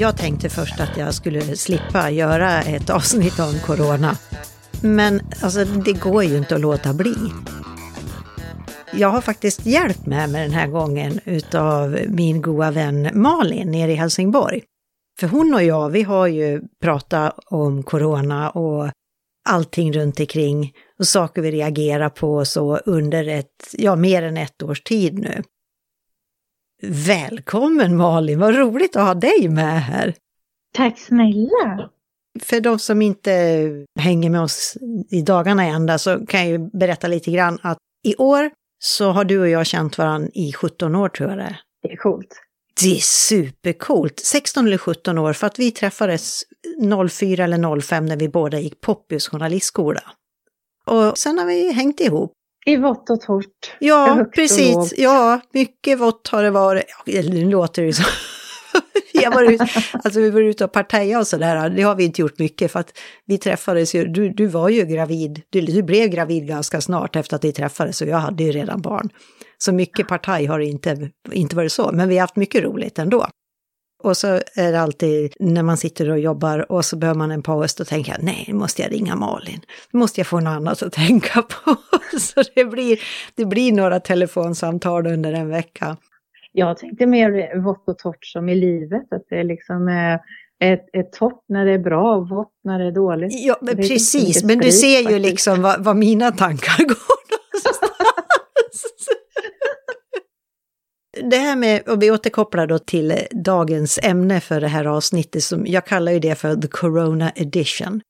Jag tänkte först att jag skulle slippa göra ett avsnitt om corona. Men alltså, det går ju inte att låta bli. Jag har faktiskt hjälpt med mig den här gången utav min goda vän Malin nere i Helsingborg. För hon och jag, vi har ju pratat om corona och allting runt omkring och saker vi reagerar på så under ett, ja mer än ett års tid nu. Välkommen Malin, vad roligt att ha dig med här! Tack snälla! För de som inte hänger med oss i dagarna ända så kan jag ju berätta lite grann att i år så har du och jag känt varandra i 17 år tror jag det är. Det är coolt. Det är supercoolt! 16 eller 17 år för att vi träffades 04 eller 05 när vi båda gick Poppius journalistskola. Och sen har vi hängt ihop. I vått och torrt. Ja, precis. Ja, mycket vått har det varit. Ja, nu låter det så. vi, har varit, alltså vi var ute och partaja och sådär. Det har vi inte gjort mycket för att vi träffades ju. Du, du var ju gravid. Du, du blev gravid ganska snart efter att vi träffades och jag hade ju redan barn. Så mycket partaj har det inte, inte varit så, men vi har haft mycket roligt ändå. Och så är det alltid när man sitter och jobbar och så behöver man en paus, då tänker jag nej, nu måste jag ringa Malin. Nu måste jag få något annat att tänka på. Så det blir, det blir några telefonsamtal under en vecka. Jag tänkte mer vått och torrt som i livet, att det liksom är ett, ett torrt när det är bra och vått när det är dåligt. Ja, men precis, men du ser ju liksom vad, vad mina tankar går det här med, och vi återkopplar då till dagens ämne för det här avsnittet, som jag kallar ju det för the corona edition.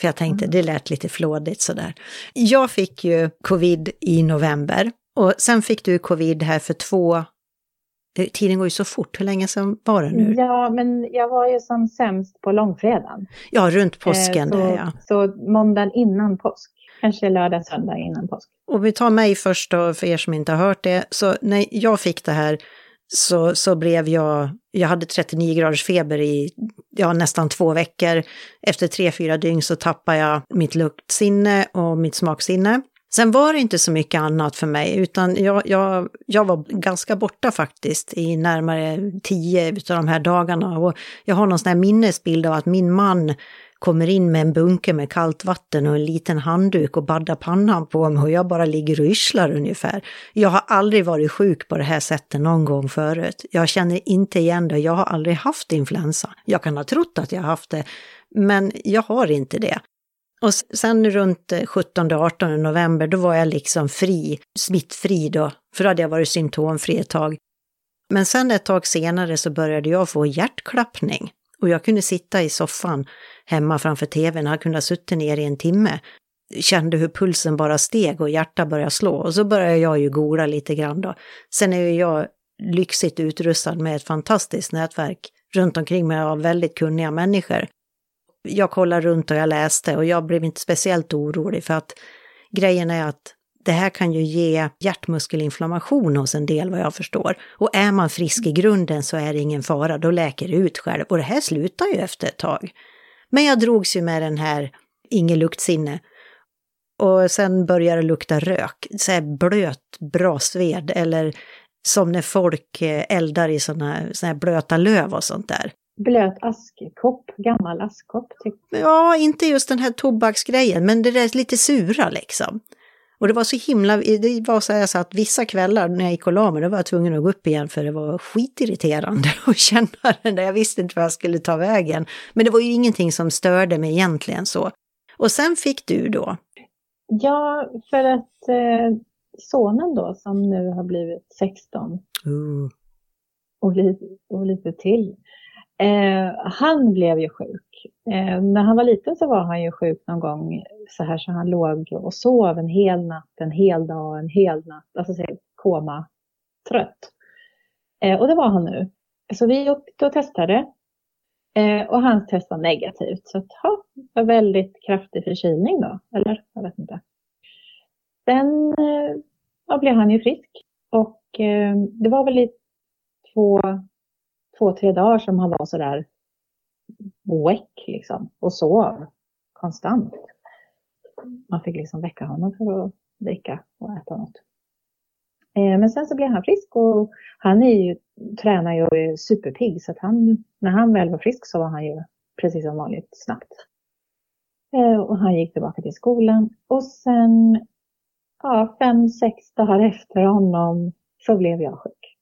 För jag tänkte, mm. det lät lite flådigt sådär. Jag fick ju covid i november och sen fick du covid här för två Tiden går ju så fort, hur länge sedan var det nu? Ja, men jag var ju som sämst på långfredagen. Ja, runt påsken. Eh, så, där, ja. så måndagen innan påsk. Kanske lördag, söndag innan påsk. Och vi tar mig först då, för er som inte har hört det. Så när jag fick det här så, så blev jag, jag hade 39 graders feber i ja, nästan två veckor. Efter tre, fyra dygn så tappade jag mitt luktsinne och mitt smaksinne. Sen var det inte så mycket annat för mig, utan jag, jag, jag var ganska borta faktiskt i närmare tio av de här dagarna. Och jag har någon sån här minnesbild av att min man kommer in med en bunke med kallt vatten och en liten handduk och baddar pannan på mig och jag bara ligger och yrslar ungefär. Jag har aldrig varit sjuk på det här sättet någon gång förut. Jag känner inte igen det, jag har aldrig haft influensa. Jag kan ha trott att jag har haft det, men jag har inte det. Och sen runt eh, 17-18 november, då var jag liksom fri, smittfri då, för då hade jag varit symptomfri ett tag. Men sen ett tag senare så började jag få hjärtklappning och jag kunde sitta i soffan hemma framför tvn, hade kunnat sitta ner i en timme. Kände hur pulsen bara steg och hjärtat började slå och så började jag ju gola lite grann då. Sen är ju jag lyxigt utrustad med ett fantastiskt nätverk runt omkring mig av väldigt kunniga människor. Jag kollade runt och jag läste och jag blev inte speciellt orolig för att grejen är att det här kan ju ge hjärtmuskelinflammation hos en del vad jag förstår. Och är man frisk i grunden så är det ingen fara, då läker det ut själv. Och det här slutar ju efter ett tag. Men jag drogs ju med den här inget luktsinne. Och sen började det lukta rök, så här blöt brasved eller som när folk eh, eldar i sådana såna här blöta löv och sånt där. Blöt askkopp, gammal askkopp. Typ. Ja, inte just den här tobaksgrejen, men det där lite sura liksom. Och det var så himla, det var så här så att vissa kvällar när jag gick och la mig, då var jag tvungen att gå upp igen för det var skitirriterande att känna den där. Jag visste inte vad jag skulle ta vägen. Men det var ju ingenting som störde mig egentligen så. Och sen fick du då? Ja, för att eh, sonen då som nu har blivit 16 uh. och, lite, och lite till. Eh, han blev ju sjuk Eh, när han var liten så var han ju sjuk någon gång så här så han låg och sov en hel natt, en hel dag, en hel natt, alltså så koma, trött. Eh, och det var han nu. Så vi åkte och testade eh, och hans test var negativt. Så att, ha, var väldigt kraftig förkylning då, eller jag vet inte. Sen eh, ja, blev han ju frisk och eh, det var väl i två, två, tre dagar som han var så där väck liksom och sov konstant. Man fick liksom väcka honom för att dricka och äta något. Eh, men sen så blev han frisk och han är ju, tränar ju och är superpigg så att han när han väl var frisk så var han ju precis som vanligt snabbt. Eh, och han gick tillbaka till skolan och sen ja, fem, sex dagar efter honom så blev jag sjuk.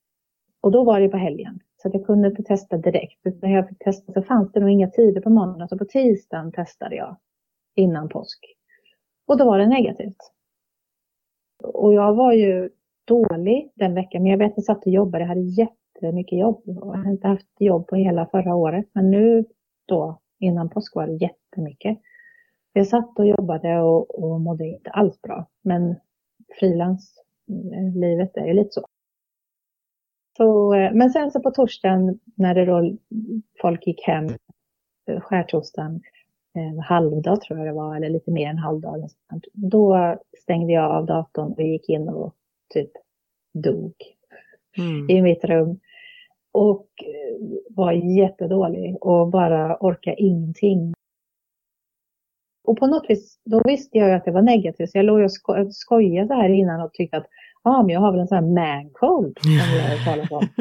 Och då var det på helgen. Så att jag kunde inte testa direkt. När jag fick testa så fanns det nog inga tider på måndagen. Så på tisdagen testade jag innan påsk. Och då var det negativt. Och jag var ju dålig den veckan. Men jag vet att jag satt och jobbade. Jag hade jättemycket jobb. Jag hade inte haft jobb på hela förra året. Men nu då innan påsk var det jättemycket. Jag satt och jobbade och, och mådde inte alls bra. Men frilanslivet eh, är ju lite så så. Eh, men sen så på torsdagen när det då folk gick hem, eh, skärtorsdagen, eh, halvdag tror jag det var, eller lite mer än halvdag. Då stängde jag av datorn och gick in och typ dog mm. i mitt rum. Och var jättedålig och bara orkade ingenting. Och på något vis, då visste jag ju att det var negativt. Så jag låg och sko skojade så här innan och tyckte att ah, men jag har väl en sån här man-cold som jag har talat om.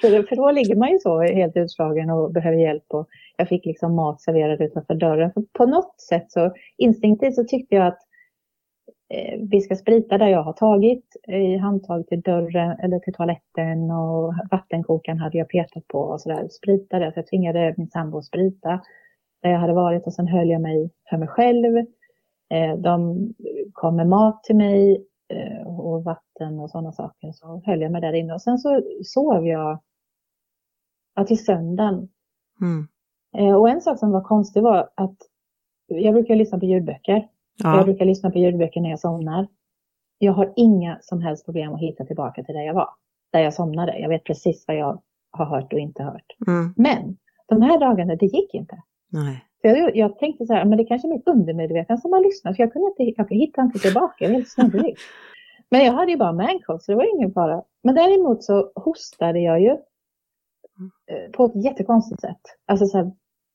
för, för då ligger man ju så helt utslagen och behöver hjälp. Och jag fick liksom mat serverad utanför dörren. För på något sätt så instinktivt så tyckte jag att eh, vi ska sprita där jag har tagit i handtag till dörren eller till toaletten och vattenkokaren hade jag petat på och sådär. Sprita det. Så jag tvingade min sambo att sprita där jag hade varit och sen höll jag mig för mig själv. Eh, de kom med mat till mig eh, och vatten och sådana saker. Så höll jag mig där inne och sen så sov jag ja, till söndagen. Mm. Eh, och en sak som var konstig var att jag brukar lyssna på ljudböcker. Ja. Jag brukar lyssna på ljudböcker när jag somnar. Jag har inga som helst problem att hitta tillbaka till där jag var. Där jag somnade. Jag vet precis vad jag har hört och inte hört. Mm. Men de här dagarna, det gick inte. Nej. Så jag, jag tänkte så här, men det kanske är mitt undermedvetna som har lyssnat, för jag kunde inte, jag hittade inte tillbaka, jag var helt snurrig. Men jag hade ju bara mancold, så det var ingen fara. Men däremot så hostade jag ju eh, på ett jättekonstigt sätt. Alltså så här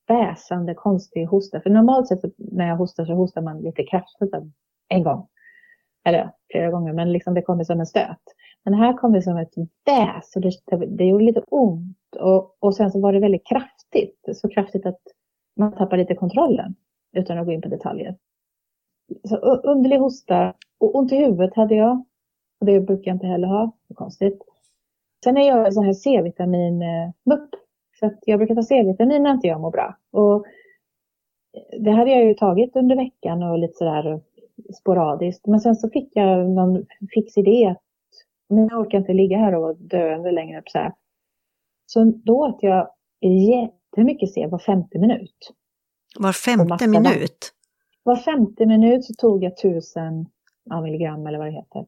väsande, konstig hosta. För normalt sett när jag hostar så hostar man lite kraftfullt en gång. Eller flera gånger, men liksom det kommer som en stöt. Men här kom det som ett väs och det, det gjorde lite ont. Och, och sen så var det väldigt kraftigt. Så kraftigt att man tappar lite kontrollen utan att gå in på detaljer. Så underlig hosta och ont i huvudet hade jag. Och det brukar jag inte heller ha. Det är konstigt. Sen är jag en sån här C-vitamin-mupp. Eh, så att jag brukar ta C-vitamin när inte jag mår bra. Och det hade jag ju tagit under veckan och lite sådär sporadiskt. Men sen så fick jag någon fix idé att men jag orkar inte ligga här och vara döende längre. Så, så då åt jag jättemycket C var femte minut. Var femte minut? Var femte minut så tog jag tusen milligram eller vad det heter.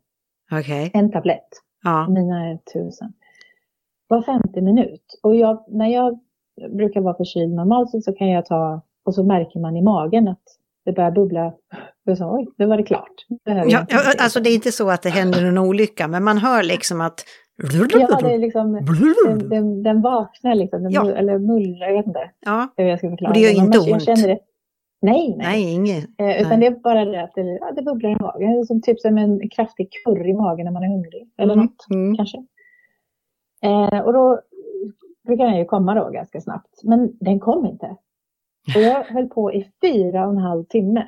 Okay. En tablett. Ja. Mina är tusen. Var femte minut. Och jag, när jag brukar vara förkyld normalt så kan jag ta, och så märker man i magen att det börjar bubbla. Jag sa, oj, nu var det klart. Det ja, alltså det är inte så att det händer en olycka, men man hör liksom att Ja, det är liksom, den, den, den vaknar liksom, den ja. eller mullrar, jag vet inte ja. hur jag ska förklara. Och det gör inte ont? Känner det. Nej, nej. nej inget. Eh, utan nej. det är bara det att det, ja, det bubblar i magen. Som typ som en kraftig kurr i magen när man är hungrig. Eller mm. något, mm. kanske. Eh, och då brukar den ju komma då ganska snabbt. Men den kom inte. Och jag höll på i fyra och en halv timme.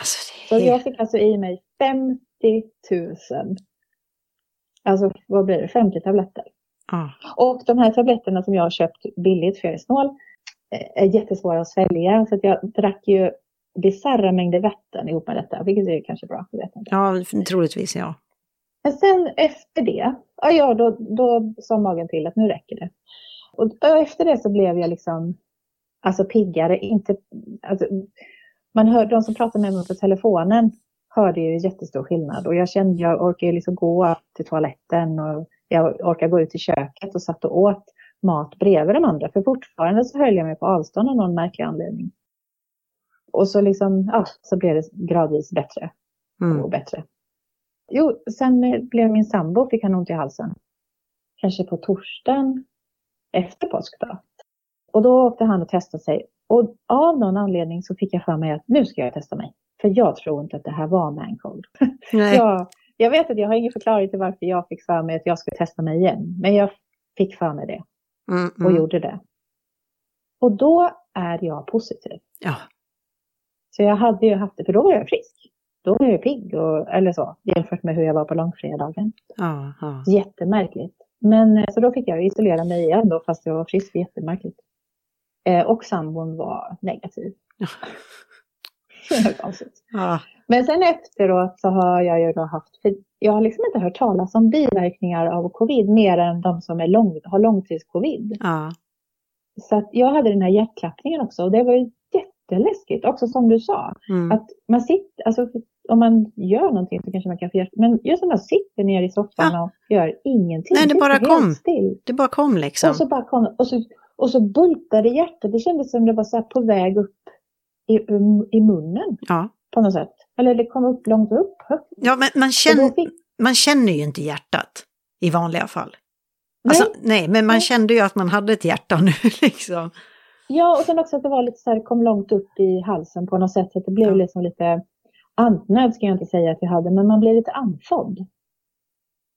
Alltså, det är... Så jag fick alltså i mig 50 000 Alltså vad blir det, 50 tabletter. Ah. Och de här tabletterna som jag har köpt billigt för jag är snål eh, är jättesvåra att svälja. Så att jag drack ju bisarra mängder vatten ihop med detta, vilket är kanske bra. Jag vet inte. Ja, troligtvis ja. Men sen efter det, ja, då, då sa magen till att nu räcker det. Och efter det så blev jag liksom alltså piggare. Inte, alltså, man hör de som pratar med mig på telefonen hörde ju jättestor skillnad och jag kände jag orkade liksom gå till toaletten och jag orkade gå ut i köket och satt och åt mat bredvid de andra. För fortfarande så höll jag mig på avstånd av någon märklig anledning. Och så liksom, ja, så blev det gradvis bättre mm. och bättre. Jo, sen blev min sambo, fick han ont i halsen. Kanske på torsdagen efter påsk då. Och då åkte han och testade sig. Och av någon anledning så fick jag för mig att nu ska jag testa mig. För jag tror inte att det här var mancold. jag, jag vet att jag har ingen förklaring till varför jag fick för mig att jag skulle testa mig igen. Men jag fick för mig det. Mm, och mm. gjorde det. Och då är jag positiv. Ja. Så jag hade ju haft det, för då var jag frisk. Då var jag pigg, och, eller så, jämfört med hur jag var på långfredagen. Ja, ja. Jättemärkligt. Men eh, så då fick jag isolera mig igen då, fast jag var frisk. Jättemärkligt. Eh, och sambon var negativ. Ja. Ja. Men sen efteråt så har jag ju då haft, jag har liksom inte hört talas om biverkningar av covid mer än de som är lång, har långtidscovid. ja. Så jag hade den här hjärtklappningen också och det var ju jätteläskigt, också som du sa. Mm. Att man sitter, alltså om man gör någonting så kanske man kan få hjärt... Men just när man sitter ner i soffan och gör ingenting. Nej, det bara kom. Still. Det bara kom liksom. Och så bara kom, och så, och så bultade hjärtat. Det kändes som det var så på väg upp i, um, i munnen Ja. på något sätt. Eller det kom upp långt upp, högt. ja, men man känner, fick, man känner ju inte hjärtat i vanliga fall. Alltså, nej, men man Nej. kände ju att man hade ett hjärta nu liksom. Ja, och sen också att det var lite så här, kom långt upp i halsen på något sätt. Så att det blev Ja. liksom lite, andnöd ska jag inte säga att jag hade, men man blev lite andfådd.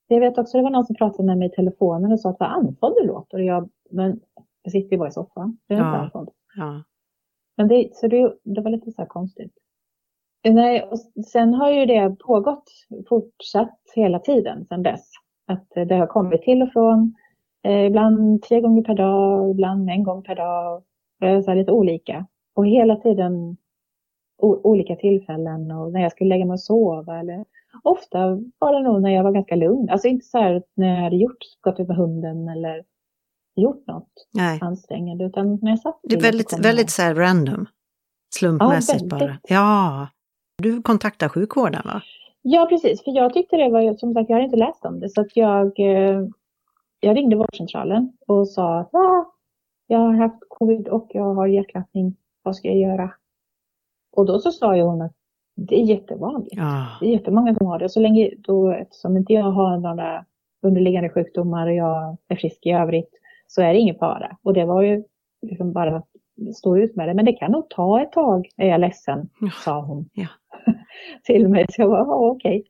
Jag vet också, det var någon som pratade med mig i telefonen och sa att vad andfådd du låter. Och jag, men jag sitter ju bara i soffan, jag är inte Ja. andfådd. Ja. Men det, så det, det var lite så här konstigt. Nej, och sen har ju det pågått, fortsatt hela tiden sedan dess. Att det har kommit till och från, eh, ibland tre gånger per dag, ibland en gång per dag. Så här lite olika. Och hela tiden o- olika tillfällen och när jag skulle lägga mig och sova. Eller, ofta var det nog när jag var ganska lugn. Alltså inte så här när jag hade gjort, gått ut med hunden eller gjort något Nej, ansträngande. Utan när jag satt det är väldigt, väldigt så här random. Slumpmässigt Ja, bara. Ja. Du kontaktar sjukvården va? Ja, precis. För jag tyckte det var, som sagt, jag hade inte läst om det. Så att jag, eh, jag ringde vårdcentralen och sa att ah, jag har haft covid och jag har hjärtklappning. Vad ska jag göra? Och då så sa ju hon att det är jättevanligt. Ja. Det är jättemånga som har det. Och så länge, då, eftersom inte jag har några underliggande sjukdomar och jag är frisk i övrigt så är det ingen fara. Och det var ju liksom bara att stå ut med det. Men det kan nog ta ett tag, är jag ledsen, Ja. sa hon Ja. till mig. Så jag var, ja, okej.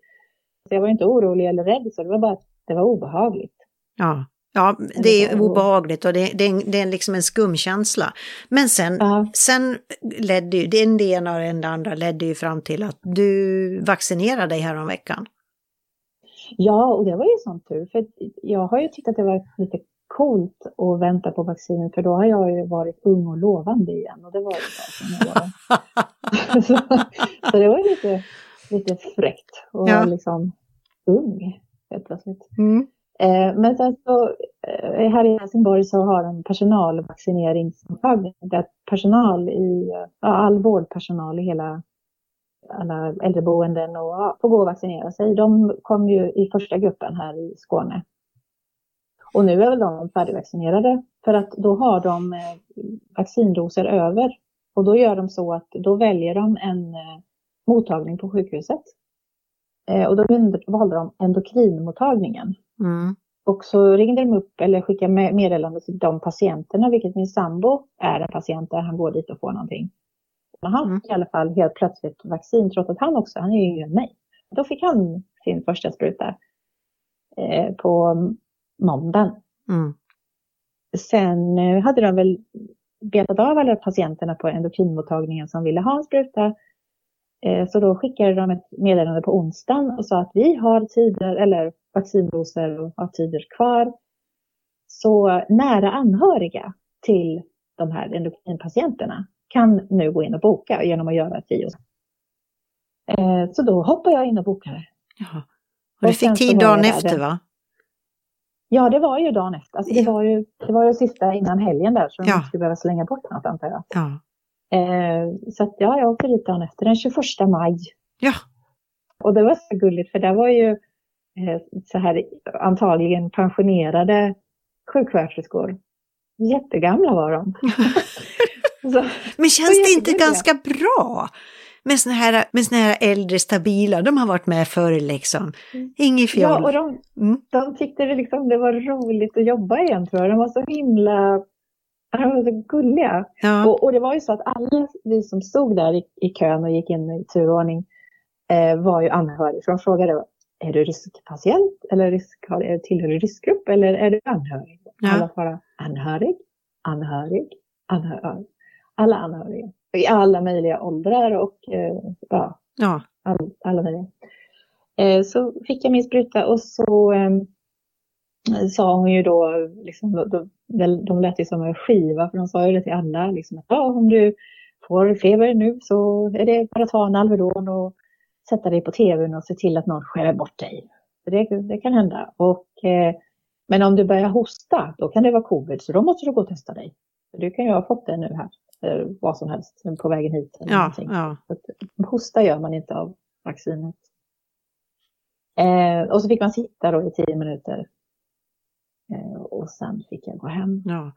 Så jag var inte orolig eller rädd, så det var bara att det var obehagligt. Ja. Ja, det är obehagligt och det, det, det är liksom en skum känsla. Men sen, Ja, sen ledde ju, det ena och det andra ledde ju fram till att du vaccinerade dig häromveckan. ja, och det var ju sån tur. För jag har ju tyckt att det var lite coolt att vänta på vaccinet, för då har jag ju varit ung och lovande igen. Och det var ju bara så, så det var lite, lite fräckt att Ja. liksom ung helt plötsligt. Mm. Eh, men sen så eh, här i Helsingborg så har de personalvaccineringsmottagning där personal i, ja, all vårdpersonal i hela alla äldreboenden och ja, får gå och vaccinera sig. De kom ju i första gruppen här i Skåne. Och nu är väl de färdigvaccinerade för att då har de eh, vaccindoser över. Och då gör de så att då väljer de en eh, mottagning på sjukhuset. Eh, och då valde de endokrinmottagningen. Mm. Och så ringde de upp eller skickade med- meddelande till de patienterna, vilket min sambo är en patient där han går dit och får någonting. Men han Mm. fick i alla fall helt plötsligt vaccin, trots att han också, han är ju yngre än mig. Då fick han sin första spruta eh, på måndagen. Mm. Sen eh, hade de väl betat av alla patienterna på endokrinmottagningen som ville ha en spruta. Eh, Så då skickade de ett meddelande på onsdagen och sa att vi har tider, eller vaccindoser och har tider kvar. Så nära anhöriga till de här endokrinpatienterna kan nu gå in och boka genom att göra ett tio. Eh, Så då hoppar jag in och bokade. Ja. Och du fick tid dagen efter va? Ja, det var ju dagen efter. Alltså det, var ju, det var ju sista innan helgen där, så Ja. inte skulle behöva slänga bort något antar jag. Ja. Eh, så att, ja, jag åkte dit dagen efter, den 21 maj. Ja. Och det var så gulligt, för det var ju eh, så här antagligen pensionerade sjuksköterskor. Jättegamla var de. så, Men känns det inte ganska bra? Med såna, här, med såna här äldre stabila, de har varit med förr liksom. Inget fjoll. ja, och de, Mm. de tyckte det, liksom, det var roligt att jobba igen tror jag. De var så himla, de var så gulliga. Ja. Och, och det var ju så att alla vi som stod där i, i kön och gick in i turordning eh, var ju anhöriga. Så de frågade, är du riskpatient eller risk, tillhör du riskgrupp eller är du anhörig? Ja. Alla svarade anhörig, anhörig, anhörig. Alla anhöriga. I alla möjliga åldrar och eh, ja, ja. All, alla möjliga. Eh, så fick jag min spruta och så eh, sa hon ju då, liksom, då, de lät ju som en skiva för de sa ju det till alla, liksom, att ja, om du får feber nu så är det bara att ta en Alvedon och sätta dig på tvn och se till att någon skäller bort dig. Det, det kan hända. Och, eh, men om du börjar hosta, då kan det vara covid, så då måste du gå och testa dig. Du kan ju ha fått det nu här, eh, vad som helst, på vägen hit. Eller ja, ja. Att, hosta gör man inte av vaccinet. Eh, och så fick man sitta då i tio minuter. Eh, och sen fick jag gå hem. Ja.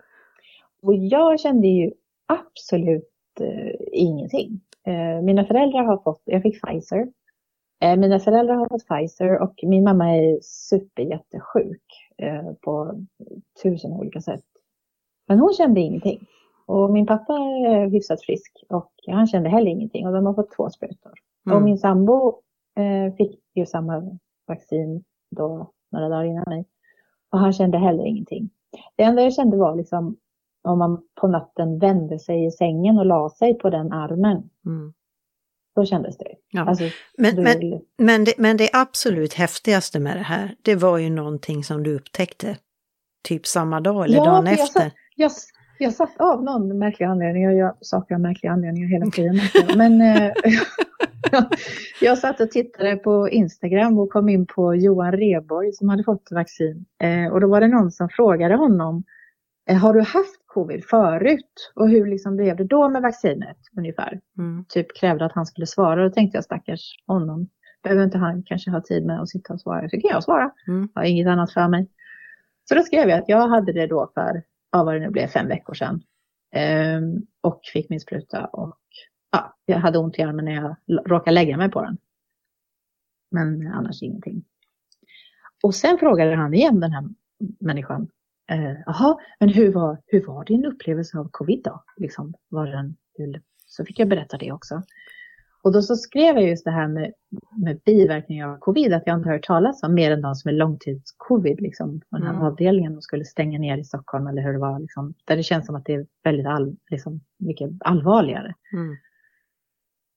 Och jag kände ju absolut eh, ingenting. Eh, mina föräldrar har fått, jag fick Pfizer. Eh, mina föräldrar har fått Pfizer och min mamma är superjättesjuk eh, på tusen olika sätt. Men hon kände ingenting. Och min pappa är hyfsat frisk och han kände heller ingenting och de har fått två sprutor. Mm. Och min sambo eh, fick ju samma vaccin då några dagar innan mig. Och han kände heller ingenting. Det enda jag kände var liksom om man på natten vände sig i sängen och la sig på den armen. Mm. Då kändes det. Ja. Alltså, men, men, men, det, men det absolut häftigaste med det här, det var ju någonting som du upptäckte typ samma dag eller ja, dagen jag efter. Satt, jag, jag satt av någon märklig anledning, jag gör saker av märkliga anledningar hela tiden. Men eh, jag satt och tittade på Instagram och kom in på Johan Reborg som hade fått vaccin. Eh, och då var det någon som frågade honom, eh, har du haft covid förut? Och hur liksom blev det då med vaccinet ungefär? Mm. Typ krävde att han skulle svara. Då tänkte jag stackars honom. Behöver inte han kanske ha tid med att sitta och svara? Så kan jag svara. Mm. Jag har inget annat för mig. Så då skrev jag att jag hade det då för, ja vad det nu blev, fem veckor sedan. Ehm, och fick min spruta och ja, jag hade ont i armen när jag råkade lägga mig på den. Men annars ingenting. Och sen frågade han igen den här människan. Eh, Jaha, eh, men hur var, hur var din upplevelse av covid då? Liksom, var den, så fick jag berätta det också. Och då så skrev jag just det här med, med biverkningar av covid, att jag inte hört talas om mer än de som är långtidscovid, liksom, på den här mm. avdelningen och skulle stänga ner i Stockholm eller hur det var, liksom, där det känns som att det är väldigt all, liksom, mycket allvarligare. Mm.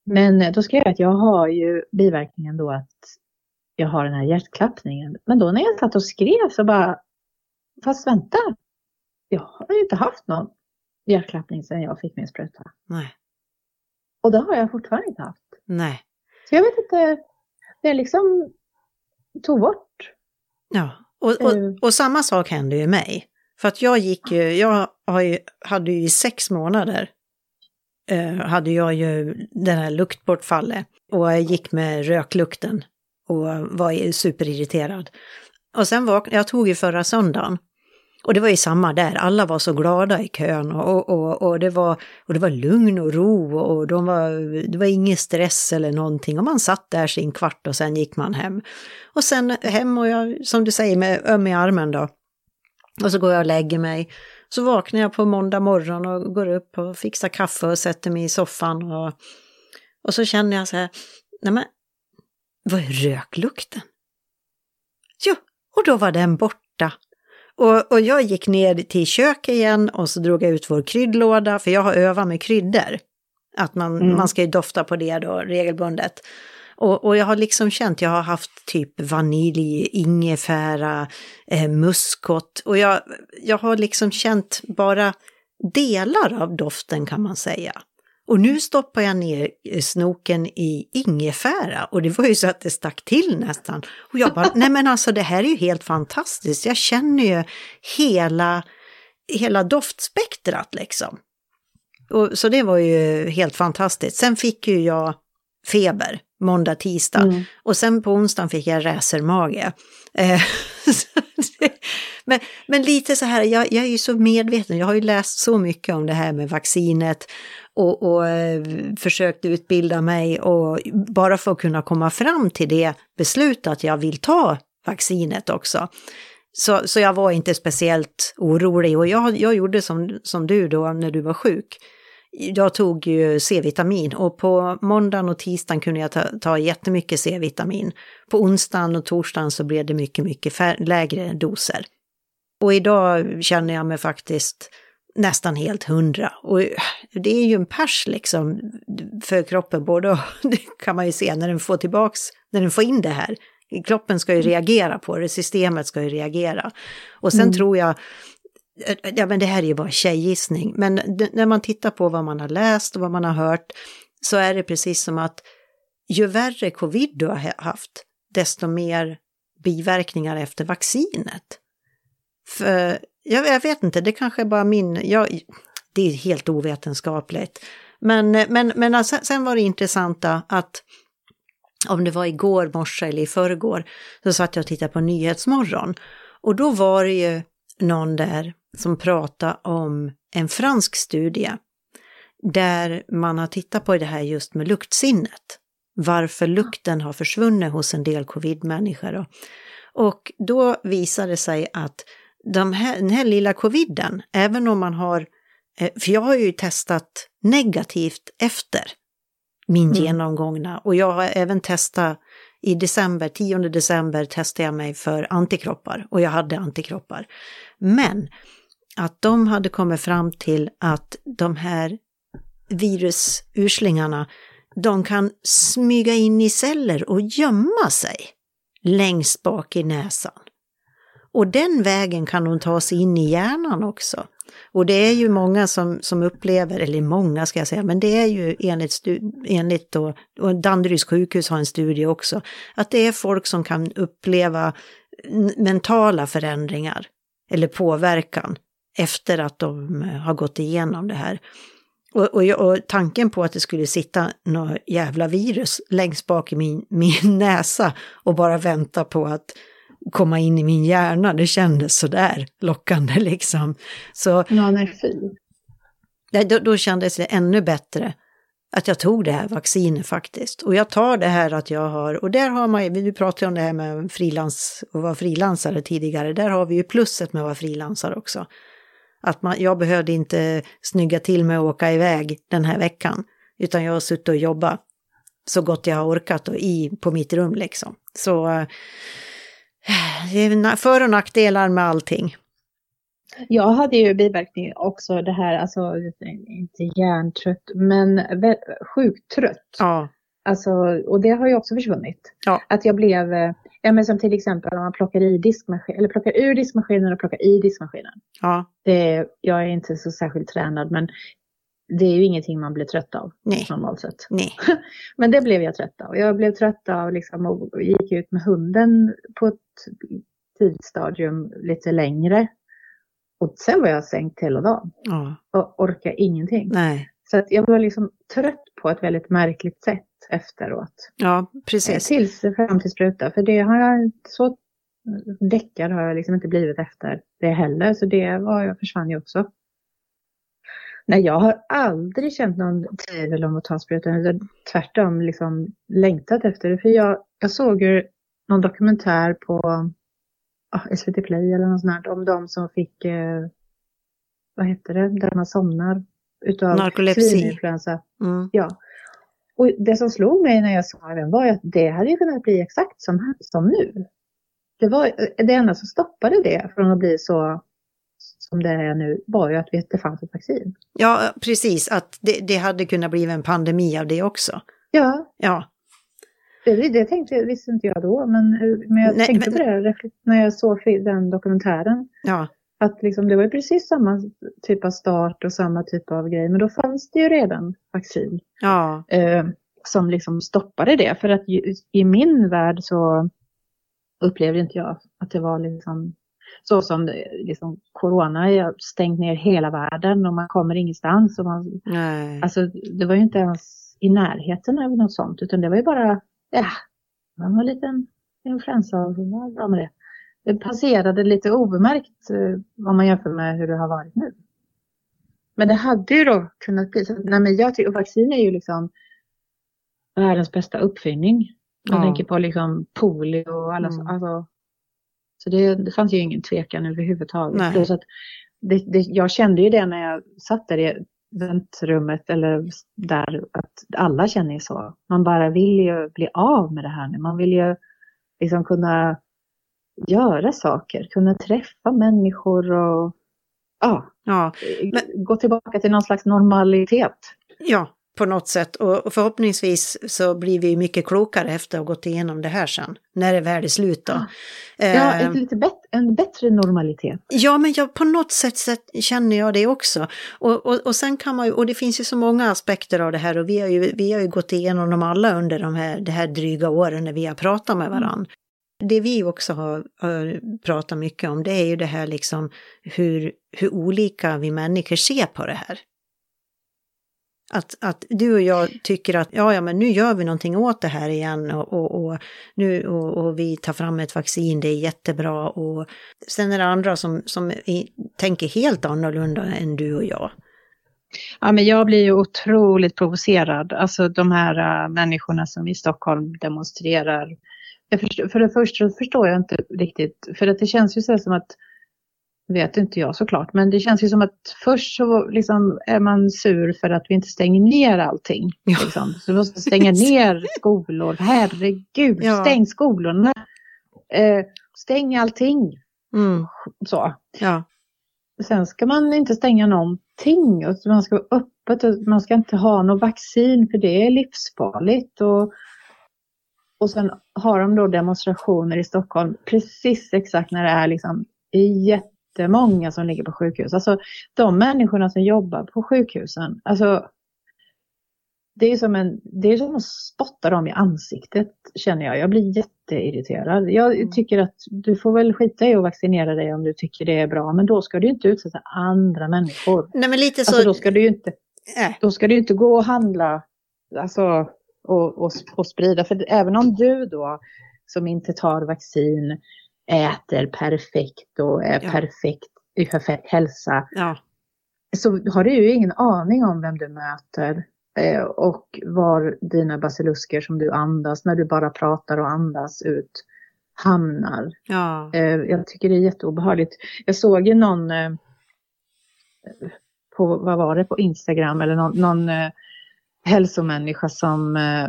Men då skrev jag att jag har ju biverkningen då att jag har den här hjärtklappningen. Men då när jag satt och skrev så bara, fast vänta, jag har ju inte haft någon hjärtklappning sedan jag fick min spruta. Nej. Och det har jag fortfarande inte haft. Nej. Så jag vet inte, det liksom tog bort. Ja, och, och, eh. och samma sak hände ju mig. För att jag gick ju, jag ju, hade ju i sex månader eh, hade jag ju det här luktbortfallet och jag gick med röklukten och var superirriterad. Och sen var, jag tog ju förra söndagen och det var ju samma där, alla var så glada i kön och, och, och, det, var, och det var lugn och ro och de var, det var ingen stress eller någonting och man satt där sin kvart och sen gick man hem. Och sen hem och jag, som du säger, med öm i armen då. Och så går jag och lägger mig. Så vaknar jag på måndag morgon och går upp och fixar kaffe och sätter mig i soffan och, och så känner jag så här, nej men, vad är röklukten? Jo, och då var den borta. Och, och jag gick ner till köket igen och så drog jag ut vår kryddlåda, för jag har övat med kryddor. Att man, mm. man ska ju dofta på det då regelbundet. Och, och, jag har liksom känt, jag har haft typ vanilj, ingefära, eh, muskot och jag, jag har liksom känt bara delar av doften kan man säga. Och nu stoppar jag ner snoken i ingefära och det var ju så att det stack till nästan. Och jag bara, nej men alltså det här är ju helt fantastiskt. Jag känner ju hela, hela doftspektrat liksom. Och, så det var ju helt fantastiskt. Sen fick ju jag feber måndag, tisdag. Mm. Och sen på onsdagen fick jag räsermage. Eh, men, men lite så här, jag, jag är ju så medveten, jag har ju läst så mycket om det här med vaccinet och, och eh, försökt utbilda mig och bara för att kunna komma fram till det beslutet att jag vill ta vaccinet också. Så, så jag var inte speciellt orolig och jag, jag gjorde som, som du då när du var sjuk jag tog ju C-vitamin och på måndagen och tisdagen kunde jag ta, ta jättemycket C-vitamin. På onsdagen och torsdagen så blev det mycket, mycket lägre doser. Och idag känner jag mig faktiskt nästan helt hundra. Och det är ju en pers liksom för kroppen, både det kan man ju se när den får tillbaks, när den får in det här. Kroppen ska ju mm. reagera på det, systemet ska ju reagera. Och sen mm. tror jag, ja men det här är ju bara tjejgissning, men när man tittar på vad man har läst och vad man har hört så är det precis som att ju värre covid du har haft, desto mer biverkningar efter vaccinet. För jag, jag vet inte, det kanske är bara min, jag, det är helt ovetenskapligt. Men, men, men alltså, sen var det intressanta att om det var igår morse eller i förrgår, så satt jag och tittade på Nyhetsmorgon. Och då var det ju någon där som pratade om en fransk studie där man har tittat på det här just med luktsinnet. Varför lukten har försvunnit hos en del covid-människor. Och då visade det sig att de här, den här lilla coviden, även om man har, eh, för jag har ju testat negativt efter min mm. genomgångna och jag har även testat i december, 10 december testade jag mig för antikroppar och jag hade antikroppar. Men att de hade kommit fram till att de här virusurslingarna, de kan smyga in i celler och gömma sig längst bak i näsan. Och den vägen kan de ta sig in i hjärnan också. Och det är ju många som, som upplever, eller många ska jag säga, men det är ju enligt, enligt då, och Danderyds sjukhus har en studie också, att det är folk som kan uppleva mentala förändringar eller påverkan efter att de eh, har gått igenom det här. Och, och, och, tanken på att det skulle sitta något jävla virus längst bak i min, min näsa och bara vänta på att komma in i min hjärna, det kändes sådär lockande liksom. Så, ja, nej, fy. Då, då kändes det ännu bättre att jag tog det här vaccinet faktiskt. Och jag tar det här att jag har, och där har man ju, vi pratade om det här med frilans och vara frilansare tidigare, där har vi ju plusset med att vara frilansare också. Att man, jag behövde inte snygga till mig och åka iväg den här veckan, utan jag har suttit och jobbat så gott jag har orkat och i, på mitt rum liksom. Så eh, det är för och nackdelar med allting. Jag hade ju biverkning också det här, alltså inte hjärntrött, men sjukt trött. Ja. Alltså, och det har ju också försvunnit. Ja. Att jag blev, eh, ja men som till exempel om man plockar i diskmaskin, eller plockar ur diskmaskinen och plockar i diskmaskinen. Ja. Det, jag är inte så särskilt tränad men det är ju ingenting man blir trött av Nej. normalt sett. Nej. Men det blev jag trött av. Jag blev trött av liksom och gick ut med hunden på ett tidigt stadium lite längre. Och sen var jag sänkt hela dagen. Ja. Och orkade ingenting. Nej. Så att jag var liksom trött på ett väldigt märkligt sätt efteråt. Ja, precis. Eh, tills fram till spruta. För det har jag så däckad har jag liksom inte blivit efter det heller. Så det var, jag försvann ju också. Nej, jag har aldrig känt någon tvivel om att ta sprutan. Utan tvärtom liksom längtat efter det. För jag, jag såg ju någon dokumentär på ah, SVT Play eller något sånt här, om de som fick, eh, vad heter det, där man somnar utav svininfluensa. Mm. Ja. Och det som slog mig när jag såg den var att det hade ju kunnat bli exakt som, som nu. Det, var, det enda som stoppade det från att bli så som det är nu var ju att det fanns ett vaccin. Ja, precis. Att det, det hade kunnat bli en pandemi av det också. Ja. Ja. Det, det tänkte, visste inte jag då, men, men jag Nej, tänkte men... på det när jag såg den dokumentären. Ja. Att liksom, det var precis samma typ av start och samma typ av grej, men då fanns det ju redan vaccin. Ja. Eh, som liksom stoppade det, för att ju, i min värld så upplevde inte jag att det var liksom så som det, liksom, corona har stängt ner hela världen och man kommer ingenstans. Och man, Nej. Alltså, det var ju inte ens i närheten av något sånt, utan det var ju bara, ja, man har en liten influensa och vad bra med det. Det passerade lite obemärkt eh, om man jämför med hur det har varit nu. Men det hade ju då kunnat bli så. Nej, men jag tycker, och vaccin är ju liksom världens bästa uppfinning. Man ja. tänker på liksom polio och alla mm. alltså, så det, det fanns ju ingen tvekan överhuvudtaget. Plus att det, det, jag kände ju det när jag satt där i väntrummet eller där att alla känner ju så. Man bara vill ju bli av med det här nu. Man vill ju liksom kunna göra saker, kunna träffa människor och ja, ja men, gå tillbaka till någon slags normalitet. Ja, på något sätt. Och förhoppningsvis så blir vi mycket klokare efter att ha gått igenom det här sen, när det väl är slut då. Ja, eh, lite bet en bättre normalitet. Ja, men jag, på något sätt, sätt känner jag det också. Och, och, och sen kan man ju, och det finns ju så många aspekter av det här och vi har ju, vi har ju gått igenom dem alla under de här, det här dryga åren när vi har pratat med varandra. Mm. Det vi också har, har, pratat mycket om det är ju det här liksom hur, hur olika vi människor ser på det här. Att, att du och jag tycker att ja, ja, men nu gör vi någonting åt det här igen och, och, och nu, och, och, vi tar fram ett vaccin, det är jättebra. Och sen är det andra som, som tänker helt annorlunda än du och jag. Ja, men jag blir ju otroligt provocerad. Alltså de här uh, människorna som i Stockholm demonstrerar. Förstår, för det första förstår jag inte riktigt, för att det känns ju så som att vet inte jag såklart, men det känns ju som att först så liksom är man sur för att vi inte stänger ner allting. Ja. Liksom. Så vi måste stänga ner skolor, herregud, ja. stäng skolorna. Eh, stäng allting. Mm. Så. Ja. Sen ska man inte stänga någonting, och man ska vara öppet och man ska inte ha något vaccin för det är livsfarligt. Och, och sen har de då demonstrationer i Stockholm precis exakt när det är liksom jätte jättemånga som ligger på sjukhus. Alltså de människorna som jobbar på sjukhusen, alltså det är som, en, det är som att spotta dem i ansiktet känner jag. Jag blir jätteirriterad. Jag mm. tycker att du får väl skita i att vaccinera dig om du tycker det är bra, men då ska du inte utsätta andra människor. Nej, men lite så... Alltså, då ska du ju inte, äh. då ska du inte gå och handla alltså, och, och, och sprida. För även om du då som inte tar vaccin äter perfekt och är ja. perfekt i perfekt hälsa. Ja. Så har du ju ingen aning om vem du möter eh, och var dina basilusker som du andas när du bara pratar och andas ut hamnar. Ja. Eh, jag tycker det är jätteobehagligt. Jag såg ju någon eh, på, vad var det, på Instagram eller någon, någon eh, hälsomänniska som eh,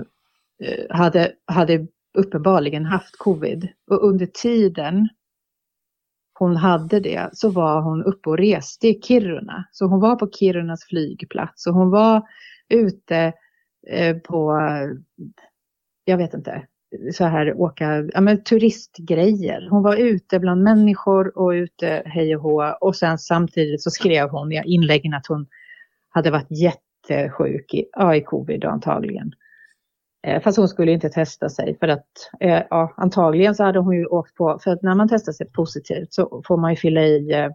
hade, hade uppenbarligen haft covid. Och under tiden hon hade det så var hon uppe och reste i Kiruna. Så hon var på Kirunas flygplats och hon var ute eh, på, jag vet inte, så här åka, ja men turistgrejer. Hon var ute bland människor och ute hej och hå. Och sen samtidigt så skrev hon i inläggen att hon hade varit jättesjuk i, ja, i covid antagligen. Eh, fast hon skulle inte testa sig för att eh, ja, antagligen så hade hon ju åkt på, för att när man testar sig positivt så får man ju fylla i eh,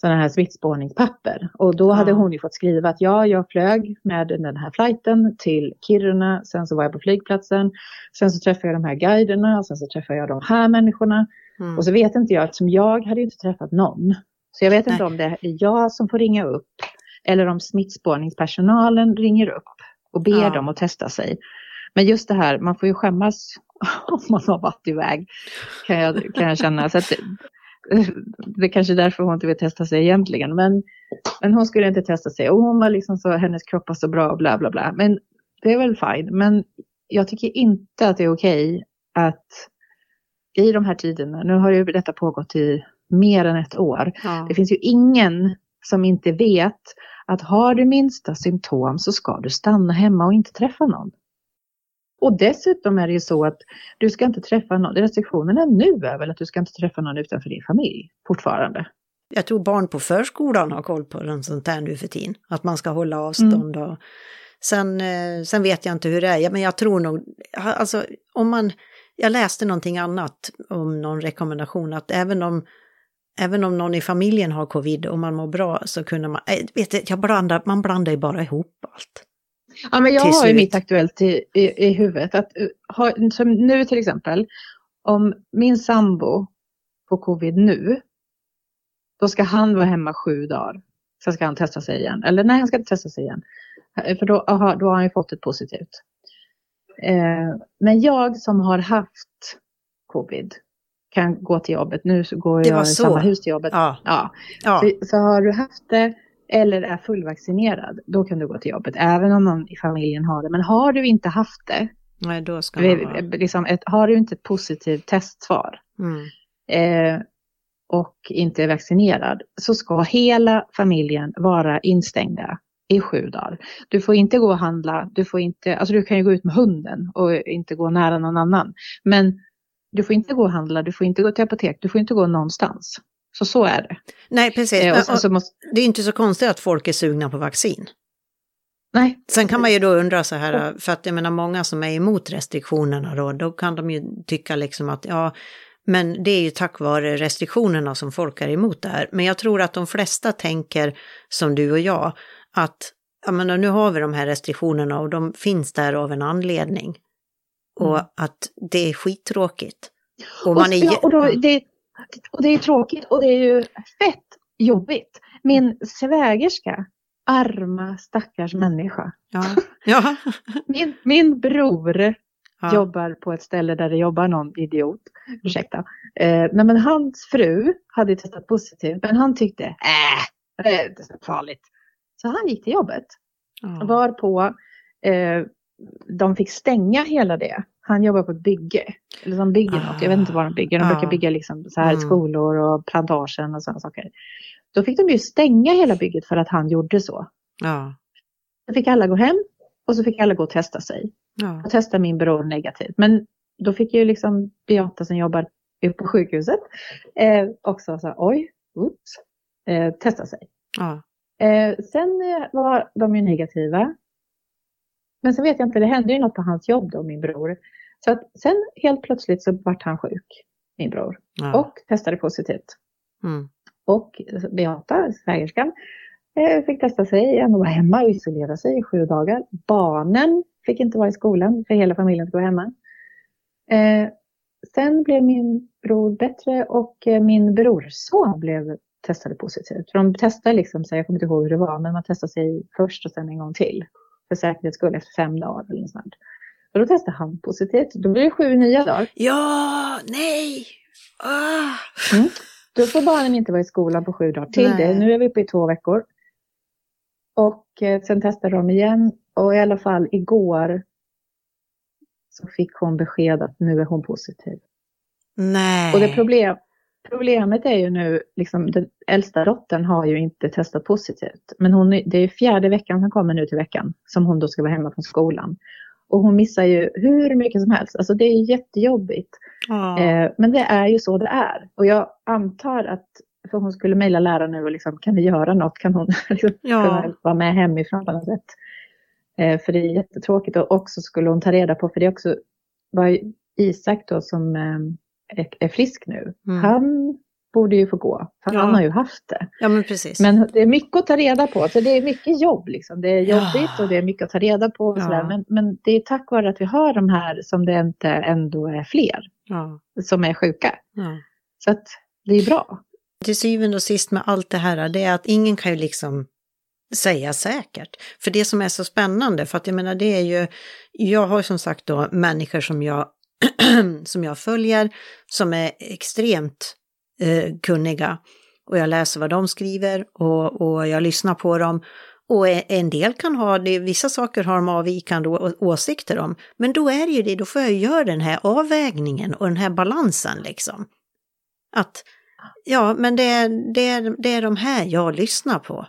sådana här smittspårningspapper. Och då hade hon ju fått skriva att ja, jag flög med den här flighten till Kiruna, sen så var jag på flygplatsen, sen så träffade jag de här guiderna, sen så träffade jag de här människorna. Mm. Och så vet inte jag, eftersom jag hade inte träffat någon, så jag vet Nej. inte om det är jag som får ringa upp eller om smittspårningspersonalen ringer upp och ber ja. dem att testa sig. Men just det här, man får ju skämmas om man har varit iväg, kan jag, kan jag känna. Så att, det är kanske därför hon inte vill testa sig egentligen. Men, men hon skulle inte testa sig och hon var liksom så, hennes kropp var så bra och bla bla bla. Men det är väl fine. Men jag tycker inte att det är okej okay att i de här tiderna, nu har ju detta pågått i mer än ett år. Ja. Det finns ju ingen som inte vet att har du minsta symptom så ska du stanna hemma och inte träffa någon. Och dessutom är det ju så att du ska inte träffa någon, restriktionerna nu är väl att du ska inte träffa någon utanför din familj fortfarande. Jag tror barn på förskolan har koll på den sånt här nu för tiden, att man ska hålla avstånd mm. och sen, eh, sen vet jag inte hur det är, men jag tror nog, alltså om man, jag läste någonting annat om någon rekommendation att även om Även om någon i familjen har covid och man mår bra så kunde man, äh, vet du, jag blandar, man blandar ju bara ihop allt. Ja, men jag har ju mitt aktuellt i, i, i huvudet. Att, uh, ha, som nu till exempel, om min sambo får covid nu, då ska han vara hemma sju dagar. Sen ska han testa sig igen. Eller nej, han ska inte testa sig igen. Eh, för då, aha, då har han ju fått ett positivt. Eh, men jag som har haft covid kan gå till jobbet. Nu så går jag i samma hus till jobbet. Ja. ja. ja. Så, så, har du haft det eller är fullvaccinerad, då kan du gå till jobbet, även om någon i familjen har det. Men har du inte haft det, Nej, då ska man liksom ett, har du inte ett positivt testsvar, mm. eh, och inte är vaccinerad så ska hela familjen vara instängda i sju dagar. Du får inte gå och handla, du får inte, alltså du kan ju gå ut med hunden och inte gå nära någon annan. Men du får inte gå och handla, du får inte gå till apotek, du får inte gå någonstans. Så så är det. Nej, precis. Eh, måste... Det är inte så konstigt att folk är sugna på vaccin. Nej. Sen kan man ju då undra så här, för att jag menar många som är emot restriktionerna då, då kan de ju tycka liksom att ja, men det är ju tack vare restriktionerna som folk är emot det här. Men jag tror att de flesta tänker som du och jag, att jag menar, nu har vi de här restriktionerna och de finns där av en anledning. Och mm. att det är skittråkigt. Och, man är... Ja, och, då, det, och det är tråkigt och det är ju fett jobbigt. Min svägerska, arma stackars människa. Ja. Ja. min, min bror ja. jobbar på ett ställe där det jobbar någon idiot. Ursäkta. Eh, nej, men hans fru hade testat positivt men han tyckte, äh, det är så farligt. Så han gick till jobbet. Ja. Varpå eh, de fick stänga hela det. Han jobbar på ett bygge. Eller de bygger ah. något, jag vet inte vad de bygger. De ah. brukar bygga liksom så här mm. skolor och plantagen och sådana saker. Då fick de ju stänga hela bygget för att han gjorde så. Ja. Då fick alla gå hem och så fick alla gå och testa sig. Ja. Och testa min bror negativt. Men då fick ju liksom Beata som jobbar på sjukhuset eh, också så oj, oops, eh, testa sig. Ja. Eh, sen eh, var de ju negativa. Men sen vet jag inte, det hände ju något på hans jobb då, min bror. Så att sen helt plötsligt så vart han sjuk, min bror. Ja. Och testade positivt. Mm. Och Beata, svägerskan, eh, fick testa sig igen och vara hemma och isolera sig i sju dagar. Barnen fick inte vara i skolan för hela familjen skulle vara hemma. Eh, sen blev min bror bättre och eh, min brorson blev testade positivt. För de testade liksom, så jag kommer inte ihåg hur det var, men man testade sig först och sen en gång till. För säkerhets skull efter fem dagar eller något sånt. Och då testade han positivt. Då blir det sju nya dagar. Ja, nej! Ah. Mm. Då får barnen inte vara i skolan på sju dagar till nej. det. Nu är vi uppe i två veckor. Och eh, sen testade de igen. Och i alla fall igår så fick hon besked att nu är hon positiv. Nej. Och det problem, Problemet är ju nu, liksom, den äldsta dottern har ju inte testat positivt. Men hon, det är fjärde veckan som kommer nu till veckan som hon då ska vara hemma från skolan. Och hon missar ju hur mycket som helst. Alltså det är jättejobbigt. Eh, men det är ju så det är. Och jag antar att, för hon skulle mejla läraren nu och liksom, kan vi göra något? Kan hon liksom, ja. vara med hemifrån på något sätt? Eh, för det är jättetråkigt. Och också skulle hon ta reda på, för det är också var Isak då som eh, är, frisk nu, mm. han borde ju få gå. För ja. han har ju haft det. Ja, men, precis. men det är mycket att ta reda på. Så det är mycket jobb. Liksom. Det är jobbigt ja. och det är mycket att ta reda på. Och ja. men, men det är tack vare att vi har de här som det inte ändå är fler som är sjuka. Så att det är bra. Till syvende och sist med allt det här, det är att ingen kan ju liksom säga säkert. För det som är så spännande, för att jag menar det är ju, jag har som sagt då människor som jag som jag följer som är extremt eh, kunniga. Och jag läser vad de skriver och, och jag lyssnar på dem. Och en del kan ha det, vissa saker har de avvikande åsikter om. Men då är det ju det, då får jag göra den här avvägningen och den här balansen liksom. Att, ja, men det är, det är, det är de här jag lyssnar på.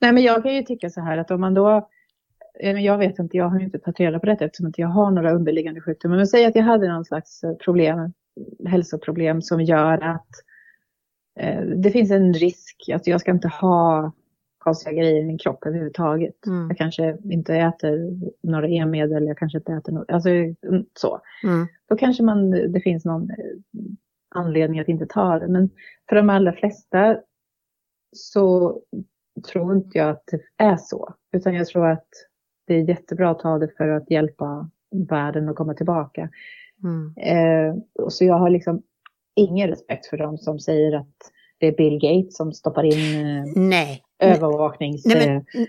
Nej, men jag kan ju tycka så här att om man då Eh, jag vet inte, jag har inte tagit reda på det eftersom jag har några underliggande sjukdomar. Men säg att jag hade någon slags eh, problem, hälsoproblem som gör att eh, det finns en risk att jag ska inte ha konstiga grejer i min kropp överhuvudtaget. Mm. Jag kanske inte äter några e-medel, jag kanske inte äter något, alltså mm, så. Mm. Då kanske man, det finns någon eh, anledning att inte ta det. Men för de allra flesta så tror inte jag att det är så. Utan jag tror att det är jättebra att ta det för att hjälpa världen att komma tillbaka. Mm. Eh, så jag har liksom ingen respekt för dem som säger att det är Bill Gates som stoppar in eh, nej. övervakningschip.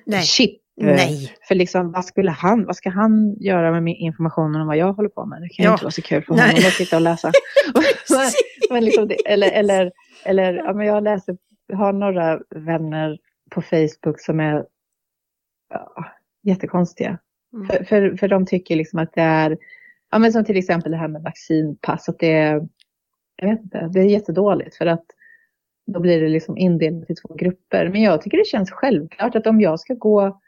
Nej. Eh, nej. För liksom, vad skulle han, vad ska han göra med informationen om vad jag håller på med? Det kan ju inte vara så kul för honom att sitta och läsa. men liksom det, eller, eller, eller ja, men jag läser, har några vänner på Facebook som är ja, jättekonstiga. Mm. För, för, för de tycker liksom att det är, ja men som till exempel det här med vaccinpass, att det är jag vet inte, det är jättedåligt för att då blir det liksom indelat i två grupper. Men jag tycker det känns självklart att om jag ska gå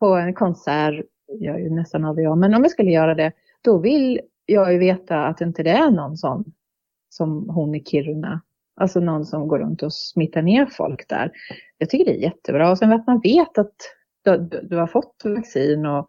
på en konsert, jag är ju nästan aldrig jag, men om jag skulle göra det, då vill jag ju veta att inte det är någon sån som hon i Kiruna. Alltså någon som går runt och smittar ner folk där. Jag tycker det är jättebra. Och sen att man vet att du, du har fått vaccin och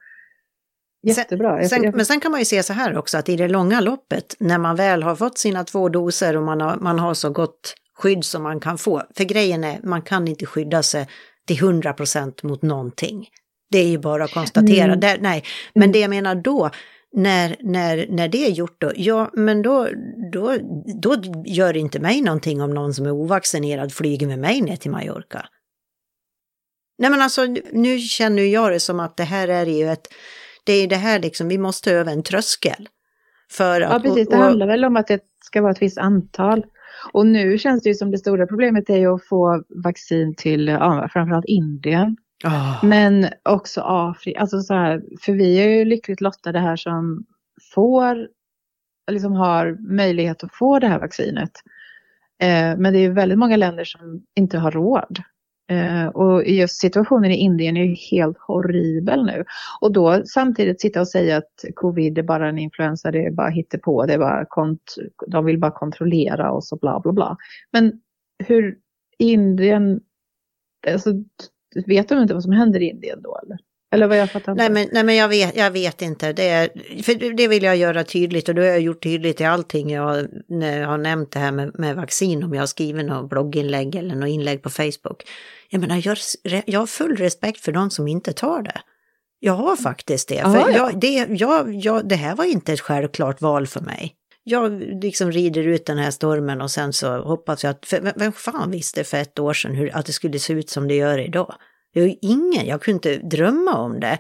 Jättebra. Sen, sen, men sen kan man ju se så här också att i det långa loppet, när man väl har fått sina två doser och man har, man har så gott skydd som man kan få. För grejen är, man kan inte skydda sig till 100 procent mot någonting. Det är ju bara att konstatera. Mm. Där, nej, men det jag menar då, när, när, när det är gjort då, ja men då, då, då gör det inte mig någonting om någon som är ovaccinerad flyger med mig ner till Mallorca. Nej men alltså nu känner jag det som att det här är ju ett, det är det här liksom, vi måste över en tröskel. För att, ja precis, det och, handlar väl om att det ska vara ett visst antal. Och nu känns det ju som det stora problemet är ju att få vaccin till ja, framförallt Indien. Oh. Men också Afrika, alltså så här, för vi är ju lyckligt lottade här som får, liksom har möjlighet att få det här vaccinet. Eh, men det är väldigt många länder som inte har råd. Eh, och just situationen i Indien är ju helt horribel nu. Och då samtidigt sitta och säga att covid är bara en influensa, det är bara hittepå, det är bara kont de vill bara kontrollera och så bla bla bla. Men hur Indien, alltså, vet de inte vad som händer i Indien då eller? Eller vad jag fattar nej men, nej men jag vet, jag vet inte, det, är, för det vill jag göra tydligt och det har jag gjort tydligt i allting jag, när jag har nämnt det här med, med vaccin, om jag har skrivit något blogginlägg eller något inlägg på Facebook. Jag menar, jag, jag har full respekt för de som inte tar det. Jag har faktiskt det. Aha, för jag, det, jag, jag, det här var inte ett självklart val för mig. Jag liksom rider ut den här stormen och sen så hoppas jag att, för vem fan visste för ett år sedan hur, att det skulle se ut som det gör idag? Det är ingen, jag kunde inte drömma om det.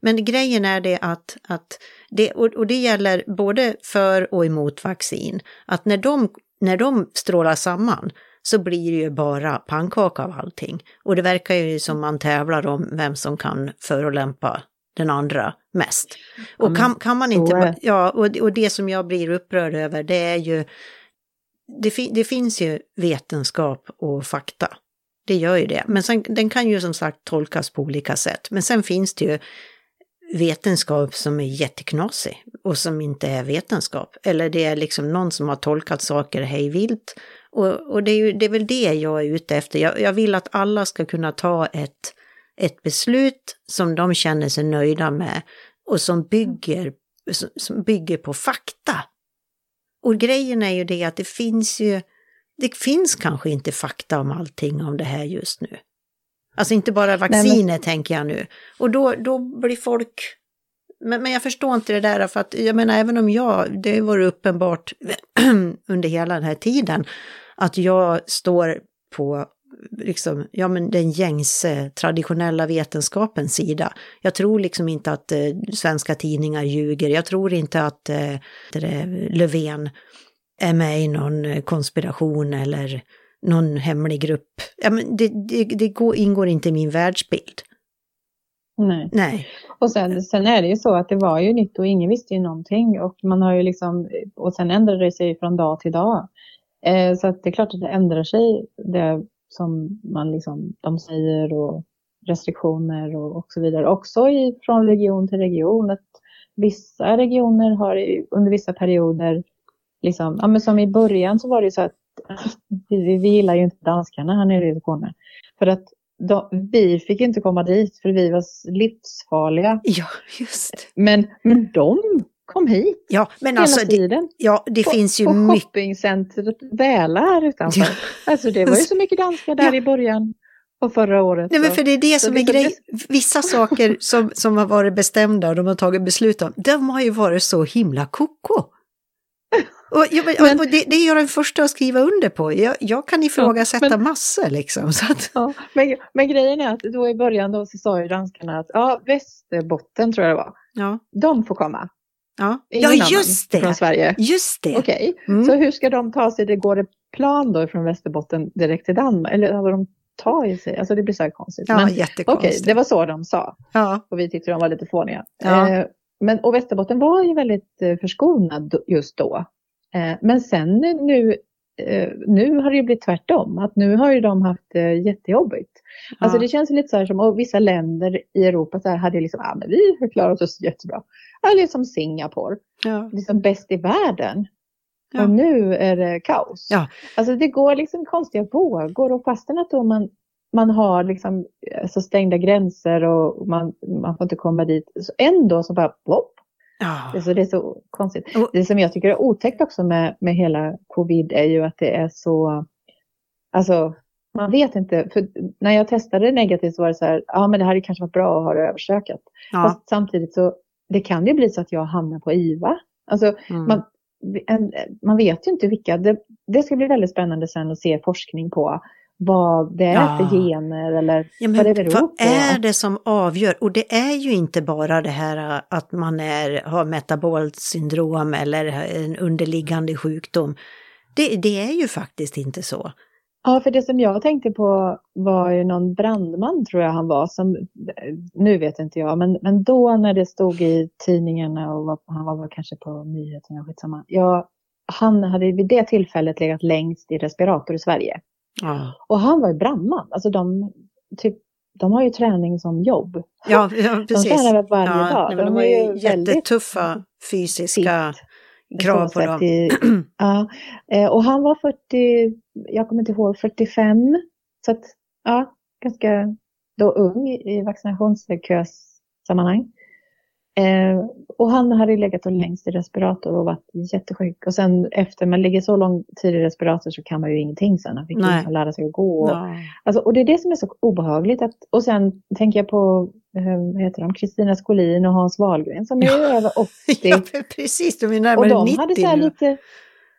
Men grejen är det att, att det, och det gäller både för och emot vaccin, att när de, när de strålar samman så blir det ju bara pannkaka av allting. Och det verkar ju som man tävlar om vem som kan förolämpa den andra mest. Och kan, kan man inte, ja, och, och det som jag blir upprörd över det är ju, det, det finns ju vetenskap och fakta. Det gör ju det. Men sen, den kan ju som sagt tolkas på olika sätt. Men sen finns det ju vetenskap som är jätteknasig och som inte är vetenskap. Eller det är liksom någon som har tolkat saker hejvilt och, och det, är ju, det är väl det jag är ute efter. Jag, jag vill att alla ska kunna ta ett, ett beslut som de känner sig nöjda med och som bygger, som bygger på fakta. Och grejen är ju det att det finns ju, det finns kanske inte fakta om allting om det här just nu. Alltså inte bara vacciner Nej, men... tänker jag nu. Och då, då blir folk... Men, men jag förstår inte det där för att jag menar även om jag, det har varit uppenbart under hela den här tiden att jag står på liksom, ja, men den gängse traditionella vetenskapens sida. Jag tror liksom inte att eh, svenska tidningar ljuger. Jag tror inte att eh, Löfven är med i någon konspiration eller någon hemlig grupp. Ja, men det, det, det går, ingår inte i min världsbild. Nej. Nej. Och sen, sen är det ju så att det var ju nytt och ingen visste ju någonting och man har ju liksom, och sen ändrade det sig från dag till dag. Eh, så det är klart att det ändrar sig, det som man liksom, de säger och restriktioner och, och så vidare. Också i, från region till region. Att vissa regioner har under vissa perioder, liksom, ja, men som i början så var det ju så att vi, vi gillar ju inte danskarna här nere i Skåne. För att de, vi fick inte komma dit för vi var livsfarliga. Ja, just Men, men de kom hit. Ja, men hela alltså, tiden. Det, ja, det på, finns ju på mycket. shoppingcentret Väla här utanför. Ja. Alltså det var ju så mycket danskar där ja. i början på förra året. Nej, men för det är det som är grejen. Vissa saker som, som har varit bestämda och de har tagit beslut om, de har ju varit så himla koko. Och, ja, men, och det, det är jag den första att skriva under på. Jag, jag kan ifrågasätta ja, men, massor liksom. Så att... ja, men, men grejen är att då i början då så sa ju danskarna att ja, Västerbotten tror jag det var. Ja. De får komma. Ja, ja just det. Från Sverige. Just det. Okej, okay. mm. så hur ska de ta sig? Det går ett plan då från Västerbotten direkt till Danmark? Eller vad de tar sig? Alltså det blir så här konstigt. Ja, jättekonstigt. Okej, okay, det var så de sa. Ja. Och vi tyckte de var lite fåniga. Ja. Eh, men, och Västerbotten var ju väldigt eh, förskonad just då. Eh, men sen nu eh, nu har det ju blivit tvärtom, att nu har ju de haft det jättejobbigt. Alltså, ja. Alltså det känns lite så här som, och vissa länder i Europa så här hade liksom, ja ah, men vi har klarat oss jättebra. Eller som Singapore, ja. liksom bäst i världen. Ja. Och nu är det kaos. Ja. Alltså det går liksom konstiga vågor och fastän att då man, man har liksom alltså stängda gränser och man, man får inte komma dit. Så ändå så bara plopp. Ja. Alltså det är så konstigt. Det som jag tycker är otäckt också med, med hela covid är ju att det är så, alltså man vet inte, för när jag testade negativt så var det så här, ja men det hade kanske varit bra att ha det överstökat. Ja. Fast samtidigt så, det kan ju bli så att jag hamnar på IVA. Alltså mm. man, en, man vet ju inte vilka, det, det ska bli väldigt spännande sen att se forskning på vad det är ja. för gener eller ja, vad det beror vad på. Vad är det som avgör? Och det är ju inte bara det här att man är, har metabolt syndrom eller en underliggande sjukdom. Det, det är ju faktiskt inte så. Ja, för det som jag tänkte på var ju någon brandman tror jag han var, som, nu vet inte jag, men, men då när det stod i tidningarna och var, han var kanske på nyheterna, skitsamma. Ja, han hade vid det tillfället legat längst i respirator i Sverige. Ja. Och han var ju brandman, alltså de, typ, de har ju träning som jobb. Ja, ja precis. De tränar varje ja, dag. Nej, de, de har ju jättetuffa fysiska fit krav på dem. I, ja, eh, och han var 40, jag kommer inte ihåg, 45. Så att, ja, ganska då ung i vaccinationskössammanhang. Eh, och han hade legat och längst i respirator och varit jättesjuk. Och sen efter man ligger så lång tid i respirator så kan man ju ingenting sen. Han fick Nej. lära sig att gå. Och, alltså, och det är det som är så obehagligt. Att, och sen tänker jag på eh, vad heter de, Kristina Skolin och Hans Wahlgren som är ja. över 80. ja, precis, de är närmare 90 Och de 90 hade så lite,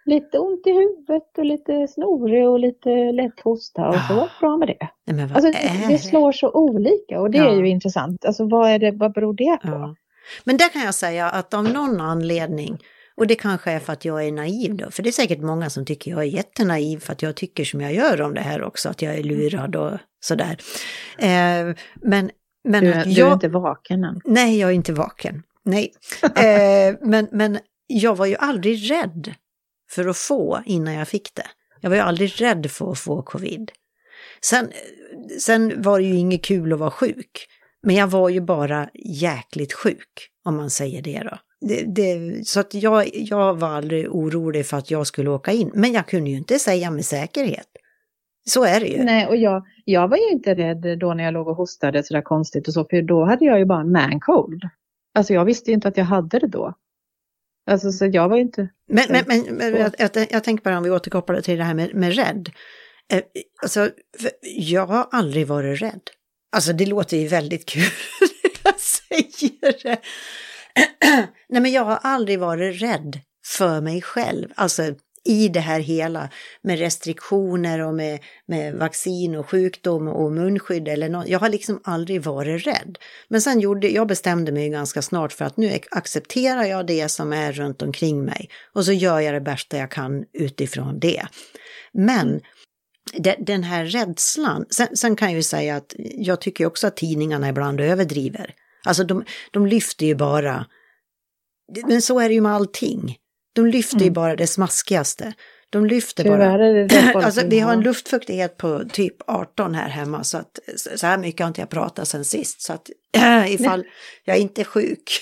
lite ont i huvudet och lite snorig och lite lätt hosta och så var det bra med det. Nej, alltså, det, det slår så olika och det ja. är ju intressant. Alltså vad, är det, vad beror det på? Ja. Men där kan jag säga att av någon anledning, och det kanske är för att jag är naiv då, för det är säkert många som tycker jag är jättenaiv för att jag tycker som jag gör om det här också, att jag är lurad och sådär. Eh, men, men du, jag, du är inte vaken än? Nej, jag är inte vaken. Nej. Eh, men, men jag var ju aldrig rädd för att få innan jag fick det. Jag var ju aldrig rädd för att få covid. Sen, sen var det ju inget kul att vara sjuk. Men jag var ju bara jäkligt sjuk, om man säger det då. Det, det, så att jag, jag var aldrig orolig för att jag skulle åka in. Men jag kunde ju inte säga med säkerhet. Så är det ju. Nej, och jag, jag var ju inte rädd då när jag låg och hostade sådär konstigt och så, för då hade jag ju bara en man cold. Alltså jag visste ju inte att jag hade det då. Alltså så jag var ju inte... Men, men, men, men jag, jag, jag tänker bara om vi återkopplar till det här med, med rädd. Eh, alltså, jag har aldrig varit rädd. Alltså det låter ju väldigt kul när jag säger det. Nej men jag har aldrig varit rädd för mig själv. Alltså i det här hela med restriktioner och med, med vaccin och sjukdom och munskydd eller något. Jag har liksom aldrig varit rädd. Men sen gjorde jag bestämde mig ganska snart för att nu accepterar jag det som är runt omkring mig och så gör jag det bästa jag kan utifrån det. Men den här rädslan, sen, sen, kan jag ju säga att jag tycker också att tidningarna ibland överdriver. Alltså de, de lyfter ju bara, men så är det ju med allting. De lyfter mm. ju bara det smaskigaste. De lyfter bara. Det det alltså, vi har en luftfuktighet på typ 18 här hemma så att så här mycket har inte jag pratat sen sist. Så att äh, ifall Nej. jag inte är sjuk,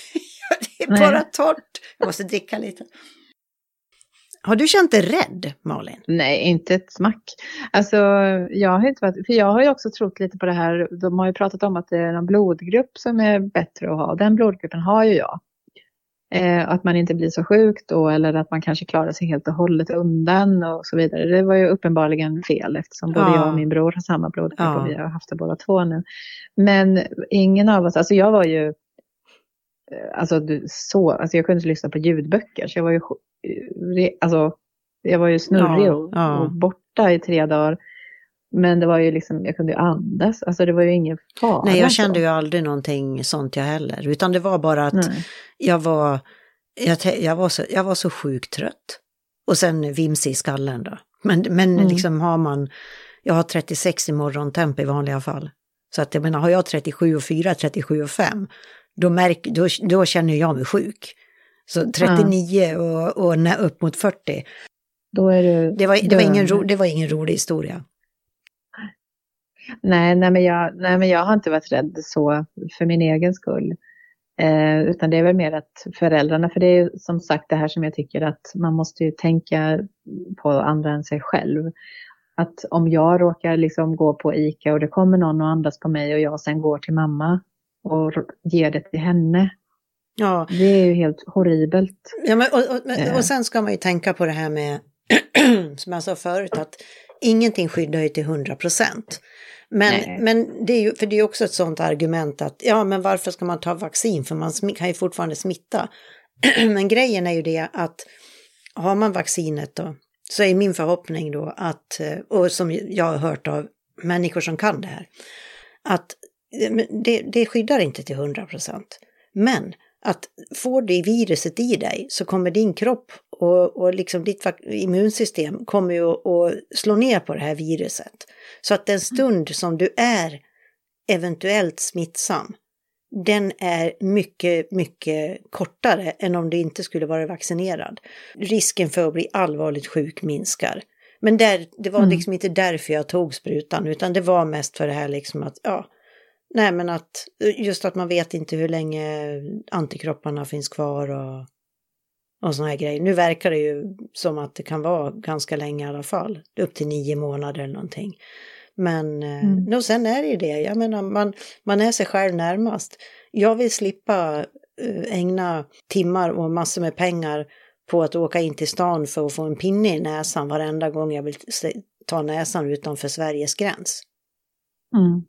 det är Nej. bara torrt. Jag måste dricka lite. Har du känt dig rädd, Malin? Nej, inte ett smack. Alltså, jag har inte varit, för jag har ju också trott lite på det här, de har ju pratat om att det är en blodgrupp som är bättre att ha. Den blodgruppen har ju jag. Eh, att man inte blir så sjuk då eller att man kanske klarar sig helt och hållet undan och så vidare. Det var ju uppenbarligen fel eftersom både ja. jag och min bror har samma blodgrupp ja. och vi har haft det båda två nu. Men ingen av oss, alltså jag var ju Alltså, så, alltså jag kunde inte lyssna på ljudböcker så jag var ju alltså, jag var ju snurrig ja, och, ja. och, borta i tre dagar. Men det var ju liksom, jag kunde ju andas, alltså det var ju ingen fara. Nej, jag kände ju aldrig någonting sånt jag heller, utan det var bara att Nej. jag var, jag, jag, var så, jag var så sjukt trött. Och sen vimsig i skallen då. Men, men mm. liksom har man, jag har 36 i morgontemp i vanliga fall. Så att jag menar, har jag 37 och 4, 37 och 5, då, märk, då, då känner jag mig sjuk. Så 39 ja. och, och upp mot 40. Då är du det, var, det, var ingen ro, det var ingen rolig historia. Nej, nej, men jag, nej, men jag har inte varit rädd så för min egen skull. Eh, utan det är väl mer att föräldrarna, för det är som sagt det här som jag tycker att man måste ju tänka på andra än sig själv. Att om jag råkar liksom gå på ICA och det kommer någon och andas på mig och jag sen går till mamma och ger det till henne. Ja. Det är ju helt horribelt. Ja, men, och, och, och eh. sen ska man ju tänka på det här med, som jag sa förut, att ingenting skyddar ju till 100 procent. Men, men det är ju, för det är också ett sådant argument att ja, men varför ska man ta vaccin? För man kan ju fortfarande smitta. men grejen är ju det att har man vaccinet då, så är min förhoppning då att, eh, och som jag har hört av människor som kan det här, att det, det skyddar inte till 100 procent. Men att får du viruset i dig så kommer din kropp och, och liksom ditt immunsystem kommer ju att, slå ner på det här viruset. Så att den stund som du är eventuellt smittsam, den är mycket, mycket kortare än om du inte skulle vara vaccinerad. Risken för att bli allvarligt sjuk minskar. Men där, det var mm. liksom inte därför jag tog sprutan, utan det var mest för det här liksom att, ja, nej men att just att man vet inte hur länge antikropparna finns kvar och, och sådana här grejer. Nu verkar det ju som att det kan vara ganska länge i alla fall, upp till nio månader eller någonting. Men eh, mm. och sen är det ju det, jag menar man, man är sig själv närmast. Jag vill slippa eh, ägna timmar och massor med pengar på att åka in till stan för att få en pinne i näsan varenda gång jag vill ta näsan utanför Sveriges gräns. Mm.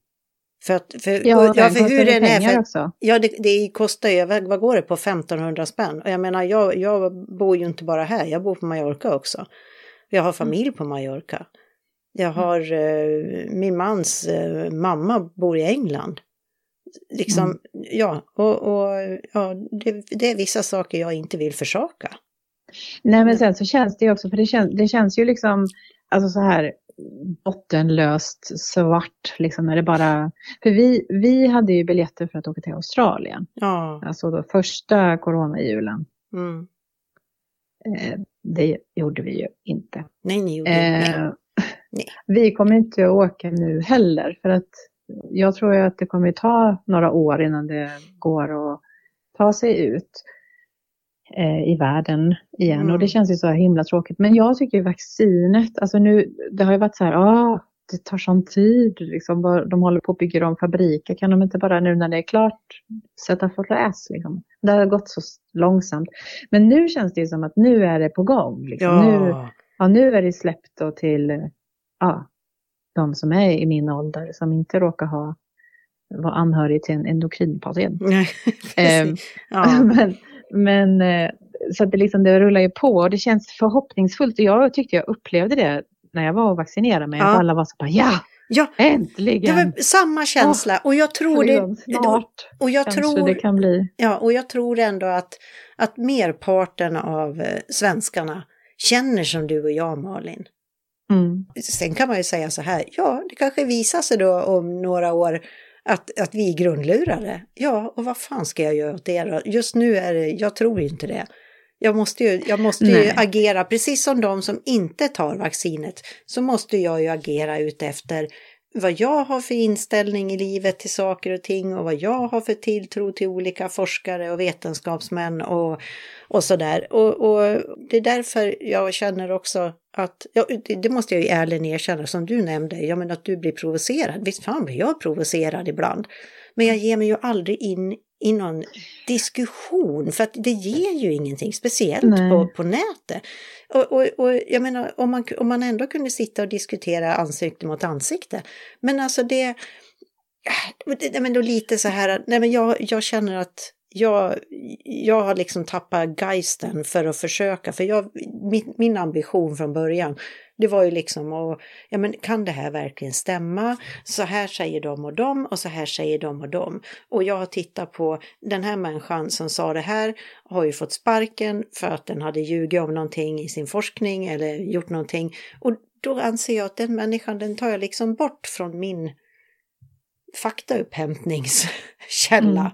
För att, för, ja, ja, för hur den är, för, också. ja det, det kostar ju, vad går det på, 1500 spänn? Och jag menar, jag, jag bor ju inte bara här, jag bor på Mallorca också. Jag har familj på Mallorca. Jag mm. har, eh, min mans eh, mamma bor i England. Liksom, mm. ja, och, och ja, det, det, är vissa saker jag inte vill försaka. Nej, men sen så känns det ju också, för det känns, det känns ju liksom, alltså så här bottenlöst svart, liksom när det bara, för vi, vi hade ju biljetter för att åka till Australien. Ja. Alltså då första coronajulen. Mm. Eh, det gjorde vi ju inte. Nej, ni gjorde eh, nej. Nej. Vi kommer inte att åka nu heller för att jag tror att det kommer att ta några år innan det går att ta sig ut i världen igen mm. och det känns ju så himla tråkigt. Men jag tycker ju vaccinet, alltså nu, det har ju varit så här, ah, det tar sån tid, liksom, de håller på att bygga om fabriker, kan de inte bara nu när det är klart sätta fräs? Liksom? Det har gått så långsamt. Men nu känns det ju som att nu är det på gång. Liksom. Ja. Nu, ja, nu är det släppt till ja, de som är i min ålder som inte råkar ha vara anhörig till en endokrinpatient. eh, ja. men, men eh, så att det, liksom, det rullar ju på och det känns förhoppningsfullt. Och jag tyckte jag upplevde det när jag var och vaccinerade mig. Ja. Att alla var så bara ja, Ja, Äntligen! Det var samma känsla och jag tror det... Snart och jag tror, det kan bli. Ja, och jag tror ändå att, att merparten av eh, svenskarna känner som du och jag Malin. Mm. Sen kan man ju säga så här, ja, det kanske visar sig då om några år att, att vi är grundlurade. Ja, och vad fan ska jag göra åt det då? Just nu är det, jag tror inte det. Jag måste ju, jag måste ju agera, precis som de som inte tar vaccinet, så måste jag ju agera utefter vad jag har för inställning i livet till saker och ting och vad jag har för tilltro till olika forskare och vetenskapsmän och, och sådär. Och, och det är därför jag känner också att, ja, det måste jag ju ärligen erkänna, som du nämnde, ja men att du blir provocerad. Visst fan blir jag provocerad ibland. Men jag ger mig ju aldrig in i någon diskussion, för att det ger ju ingenting, speciellt på, på nätet. Och, och, och, jag menar, om man, om man ändå kunde sitta och diskutera ansikte mot ansikte. Men alltså det, det men då lite så här, nej men jag, jag känner att jag, jag har liksom tappat geisten för att försöka, för jag, min, min ambition från början, det var ju liksom att, ja men kan det här verkligen stämma? Så här säger de och de och så här säger de och de. Och jag har tittat på den här människan som sa det här, har ju fått sparken för att den hade ljugit om någonting i sin forskning eller gjort någonting. Och då anser jag att den människan, den tar jag liksom bort från min faktaupphämtningskälla. Mm.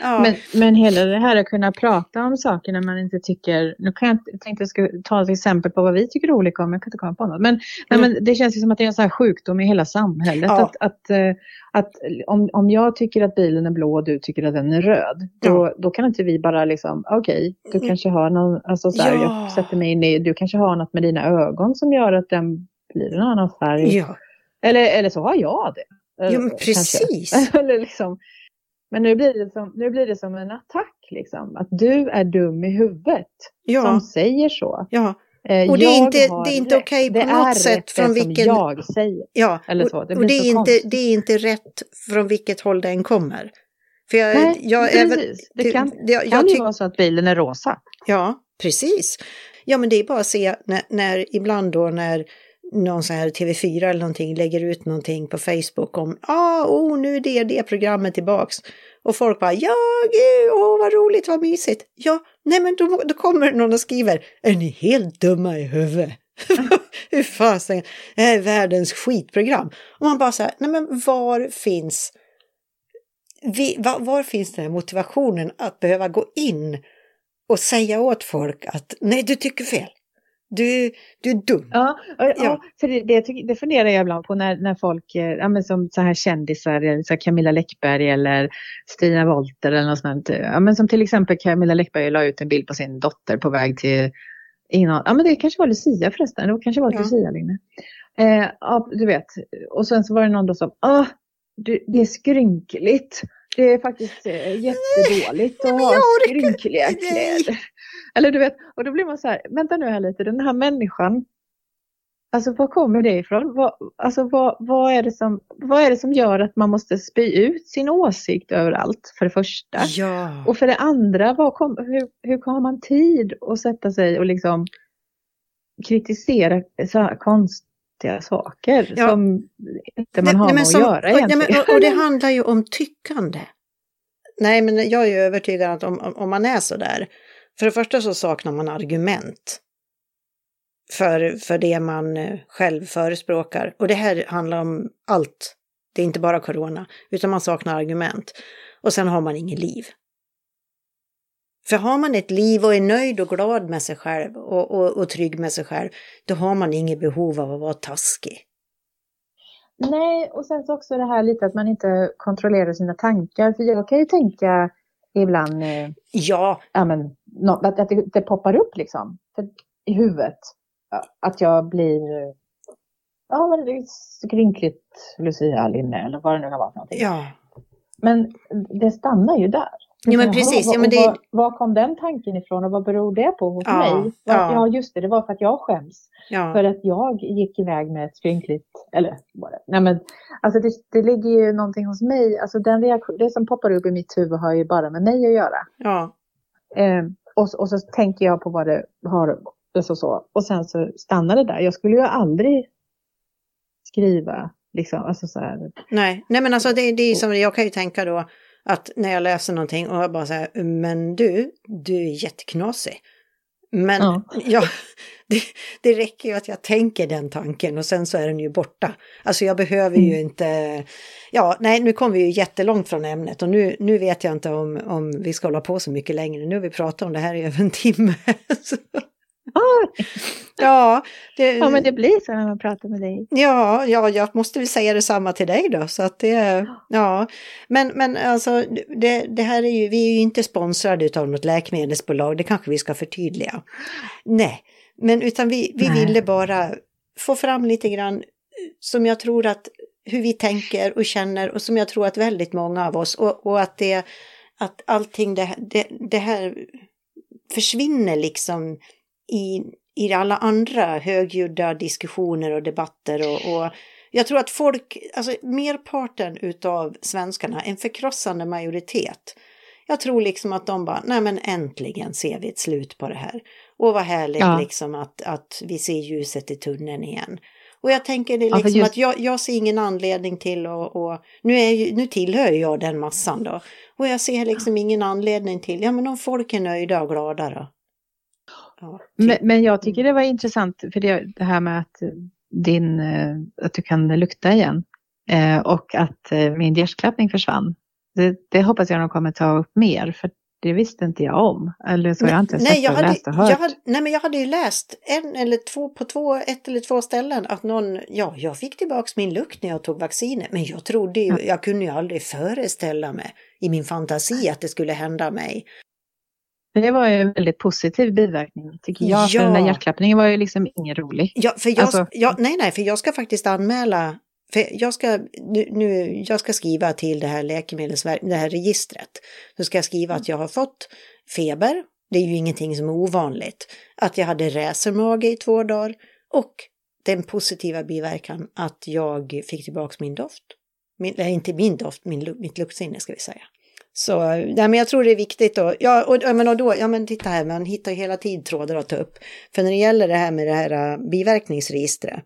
Ja. Men, men hela det här att kunna prata om saker när man inte tycker, nu kan jag, jag tänkte jag skulle ta ett exempel på vad vi tycker olika om, jag kan inte komma på något. Men, mm. nej, men det känns ju som att det är en sån här sjukdom i hela samhället. Ja. Att, att, eh, att om, om jag tycker att bilen är blå och du tycker att den är röd, då, ja. då kan inte vi bara liksom, okej, okay, du mm. kanske har någon, alltså så här, ja. jag sätter mig in i, du kanske har något med dina ögon som gör att den blir en annan färg. Eller, eller så har jag det. Jo, men precis. eller liksom, men nu blir, det som, nu blir det som en attack, liksom. Att du är dum i huvudet. Ja. Som säger så. Ja. Eh, och det är inte, det är inte okej okay på något sätt från vilken... jag säger. Ja, Eller så. Det och det är, inte, det är inte rätt från vilket håll den kommer. För jag, Nej, jag, precis. det kan, det, jag, kan ju vara så att bilen är rosa. Ja, precis. Ja, men det är bara att se när, när ibland då när någon sån här TV4 eller någonting lägger ut någonting på Facebook om ah, oh, nu är det det programmet tillbaks. Och folk bara ja, gud, åh vad roligt, vad mysigt. Ja, nej men då, då kommer någon och skriver är ni helt dumma i huvudet? Hur fasen, det här är världens skitprogram. Och man bara så här, nej men var finns vi, var, var finns den här motivationen att behöva gå in och säga åt folk att nej, du tycker fel. Du, du är dum. Ja, ja, ja. för det, det, det funderar jag ibland på när, när folk, eh, ja, men som så här kändisar, så här Camilla Läckberg eller Stina Wolter eller något sånt. Ja, men som till exempel Camilla Läckberg la ut en bild på sin dotter på väg till, ingen, ja men det kanske var Lucia förresten, det kanske var ja. Lucia Linne. Eh, ja, du vet, och sen så var det någon då som, ah, det är skrynkligt. Det är faktiskt eh, jättedåligt att ha skrynkliga kläder. Eller du vet, och då blir man så här, vänta nu här lite, den här människan, alltså var kommer det ifrån? Vad, alltså vad, vad, är det som, vad är det som gör att man måste spy ut sin åsikt överallt, för det första? Ja. Och för det andra, vad kom, hur, hur har man tid att sätta sig och liksom kritisera så här konstiga saker ja. som inte man har nej, med som, att göra egentligen? Nej, men, och, och det handlar ju om tyckande. Nej, men jag är övertygad att om, om man är så där, för det första så saknar man argument för, för det man eh, själv förespråkar. Och det här handlar om allt. Det är inte bara corona, utan man saknar argument. Och sen har man inget liv. För har man ett liv och är nöjd och glad med sig själv och, och, och trygg med sig själv, då har man inget behov av att vara taskig. Nej, och sen så också det här lite att man inte kontrollerar sina tankar. För jag kan ju tänka ibland eh, ja. ja men, no, att, att det, det, poppar upp liksom i huvudet. Att jag blir ja, men skrynkligt Lucia-linne eller vad det nu kan vara för någonting. Ja. Men det stannar ju där. Ja, men precis. Ja, men det... var, var, kom den tanken ifrån och vad beror det på hos ja, mig? Ja. ja, just det, det var för att jag skäms. Ja. För att jag gick iväg med ett skrynkligt, eller vad det Nej men, alltså det, det ligger ju någonting hos mig, alltså den reaktion, det som poppar upp i mitt huvud har ju bara med mig att göra. Ja. Eh, och, och så tänker jag på vad det har, så, så. och sen så stannar det där. Jag skulle ju aldrig skriva, liksom, alltså så här. Nej, nej men alltså det, det är som, jag kan ju tänka då, att när jag läser någonting och jag bara säger, men du, du är jätteknasig. Men ja. ja det, det, räcker ju att jag tänker den tanken och sen så är den ju borta. Alltså jag behöver ju mm. inte... Ja, nej, nu kom vi ju jättelångt från ämnet och nu, nu vet jag inte om, om vi ska hålla på så mycket längre. Nu har vi pratat om det här i över en timme. Ja, det, ja, men det blir så när man pratar med dig. Ja, ja, jag måste väl säga detsamma till dig då. Så att det, ja. Men, men alltså, det, det här är ju, vi är ju inte sponsrade av något läkemedelsbolag, det kanske vi ska förtydliga. Nej, men utan vi, vi ville bara få fram lite grann som jag tror att hur vi tänker och känner och som jag tror att väldigt många av oss och, och att det att allting det, det, det här försvinner liksom i, i alla andra högljudda diskussioner och debatter och, och jag tror att folk, alltså merparten utav svenskarna, en förkrossande majoritet, jag tror liksom att de bara, nej men äntligen ser vi ett slut på det här. Och vad härligt ja. liksom att, att vi ser ljuset i tunneln igen. Och jag tänker det liksom ja, just... att jag, jag ser ingen anledning till att, och, nu, är, nu tillhör jag den massan då. Och jag ser liksom ingen anledning till, ja men om folk är nöjda och glada då. Ja, men, typ. men, jag tycker det var intressant för det, det här med att, din, eh, att du kan lukta igen. Eh, och att eh, min hjärtklappning försvann. Det, det, hoppas jag nog kommer ta upp mer, för det visste inte jag om. Eller så nej, jag har inte sett nej, jag och hade, läst och hört. Jag hade, nej, men jag hade ju läst en eller två på två, ett eller två ställen att någon, ja, jag fick tillbaks min lukt när jag tog vaccinet, men jag trodde ju, jag kunde ju aldrig föreställa mig i min fantasi att det skulle hända mig. Det var ju en väldigt positiv biverkning tycker jag. Ja. För den där hjärtklappningen var ju liksom ingen rolig. Ja, för jag, alltså... ja, nej, nej, för jag ska faktiskt anmäla för jag ska, nu, nu, jag ska skriva till det här läkemedelsverket, det här registret. Så ska jag skriva att jag har fått feber, det är ju ingenting som är ovanligt. Att jag hade räsermage i två dagar och den positiva biverkan att jag fick tillbaka min doft. Min, inte min doft, min, mitt luktsinne ska vi säga. Så nej, men jag tror det är viktigt då. Ja, och, ja, men och då, ja men titta här, man hittar hela tiden trådar att ta upp. För när det gäller det här med det här uh, biverkningsregistret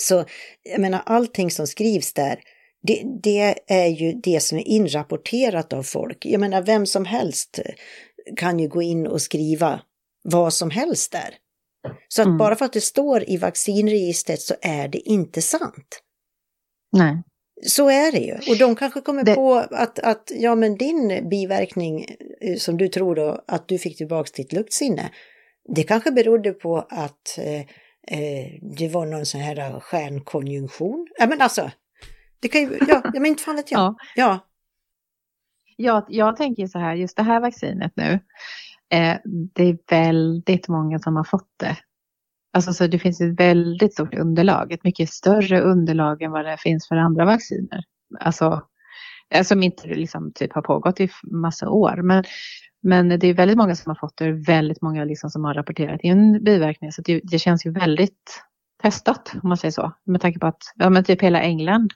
så jag menar allting som skrivs där, det, det, är ju det som är inrapporterat av folk. Jag menar vem som helst kan ju gå in och skriva vad som helst där. Så att mm. bara för att det står i vaccinregistret så är det inte sant. Nej. Så är det ju. Och de kanske kommer det... på att, att ja, men din biverkning eh, som du tror då att du fick tillbaka ditt luktsinne, det kanske berodde på att eh, eh, det var någon sån här stjärnkonjunktion. Ja men alltså, det kan ju, ja, men inte fan vet jag. Ja. ja. Jag, jag tänker så här, just det här vaccinet nu, eh, det är väldigt många som har fått det. Alltså så det finns ett väldigt stort underlag, ett mycket större underlag än vad det finns för andra vacciner. Alltså, eh, som inte liksom typ har pågått i massa år. Men men det är väldigt många som har fått det, väldigt många liksom som har rapporterat in biverkningar. Så det, det, känns ju väldigt testat om man säger så. Med tanke på att, ja men typ hela England.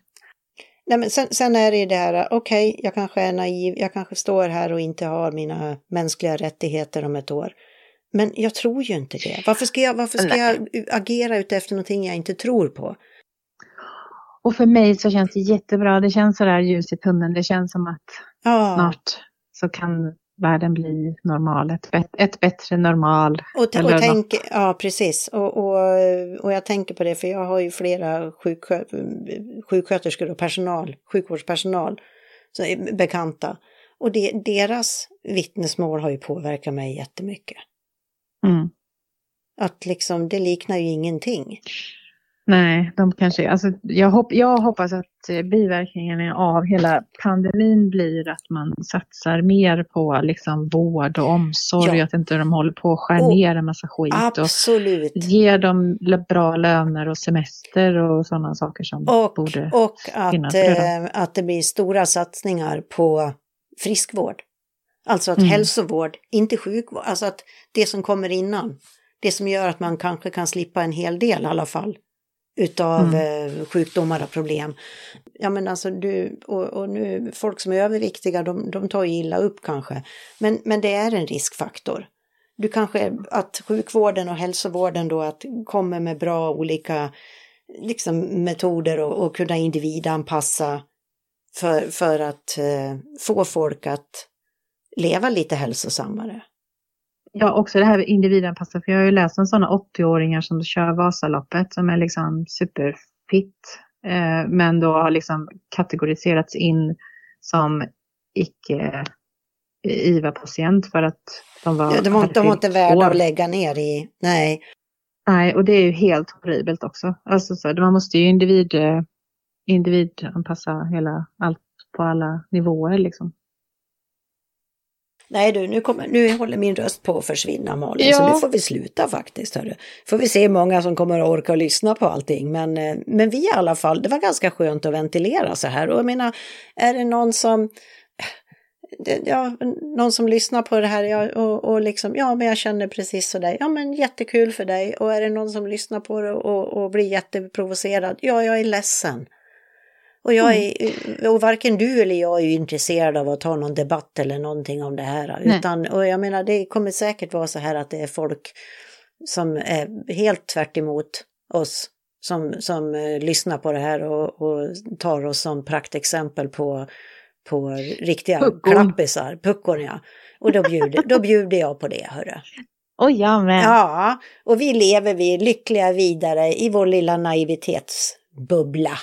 Nej, men sen, sen är det ju det här, okej, okay, jag kanske är naiv, jag kanske står här och inte har mina mänskliga rättigheter om ett år. Men jag tror ju inte det. Varför ska jag, varför ska jag agera utefter någonting jag inte tror på? Och för mig så känns det jättebra. Det känns sådär ljus i tunneln. Det känns som att ja. snart så kan världen bli normal, ett, ett bättre normal. Och, och tänk, ja, precis. Och, och, och jag tänker på det, för jag har ju flera sjuksköt, sjuksköterskor och personal, sjukvårdspersonal, så är bekanta. Och det, deras vittnesmål har ju påverkat mig jättemycket. Mm. Att liksom, det liknar ju ingenting. Nej, de kanske, alltså jag, hopp, jag hoppas att eh, biverkningarna av hela pandemin blir att man satsar mer på liksom vård och omsorg, ja. att inte de håller på att skära ner en massa skit. Absolut. Och ger dem bra löner och semester och sådana saker som och, borde och att, finnas redan. Eh, att det blir stora satsningar på friskvård. Alltså att mm. hälsovård, inte sjukvård, alltså att det som kommer innan. Det som gör att man kanske kan slippa en hel del i alla fall utav mm. Eh, sjukdomar och problem. Ja men alltså du, och, och, nu, folk som är överviktiga de, de tar ju illa upp kanske. Men, men det är en riskfaktor. Du kanske, att sjukvården och hälsovården då att kommer med bra olika liksom, metoder och, och kunna individanpassa för, för att eh, få folk att leva lite hälsosammare. Ja, också det här individanpassat. För jag har ju läst om sådana 80-åringar som kör Vasaloppet som är liksom superfit. Eh, men då har liksom kategoriserats in som icke IVA-patient för att de var... Ja, de, var, de var inte värda att lägga ner i, nej. Nej, och det är ju helt horribelt också. Alltså så, man måste ju individ, individanpassa hela, allt på alla nivåer liksom. Nej du, nu, kommer, nu håller min röst på att försvinna Malin, ja. så nu får vi sluta faktiskt. Hörru. Får vi se hur många som kommer att orka lyssna på allting. Men, eh, men vi i alla fall, det var ganska skönt att ventilera så här. Och jag menar, är det någon som ja, någon som lyssnar på det här ja, och, och liksom, ja men jag känner precis så där, ja men jättekul för dig. Och är det någon som lyssnar på det och, och blir jätteprovocerad, ja jag är ledsen. Och, jag mm. är, och varken du eller jag är ju intresserad av att ta någon debatt eller någonting om det här. Utan, och jag menar, det kommer säkert vara så här att det är folk som är helt tvärt oss som, som uh, lyssnar på det här och, och, tar oss som praktexempel på, på riktiga Puckon. klappisar, puckon ja. Och då bjuder, då bjuder jag på det, hörru. Och jag med. Ja, och vi lever vi lyckliga vidare i vår lilla naivitetsbubbla.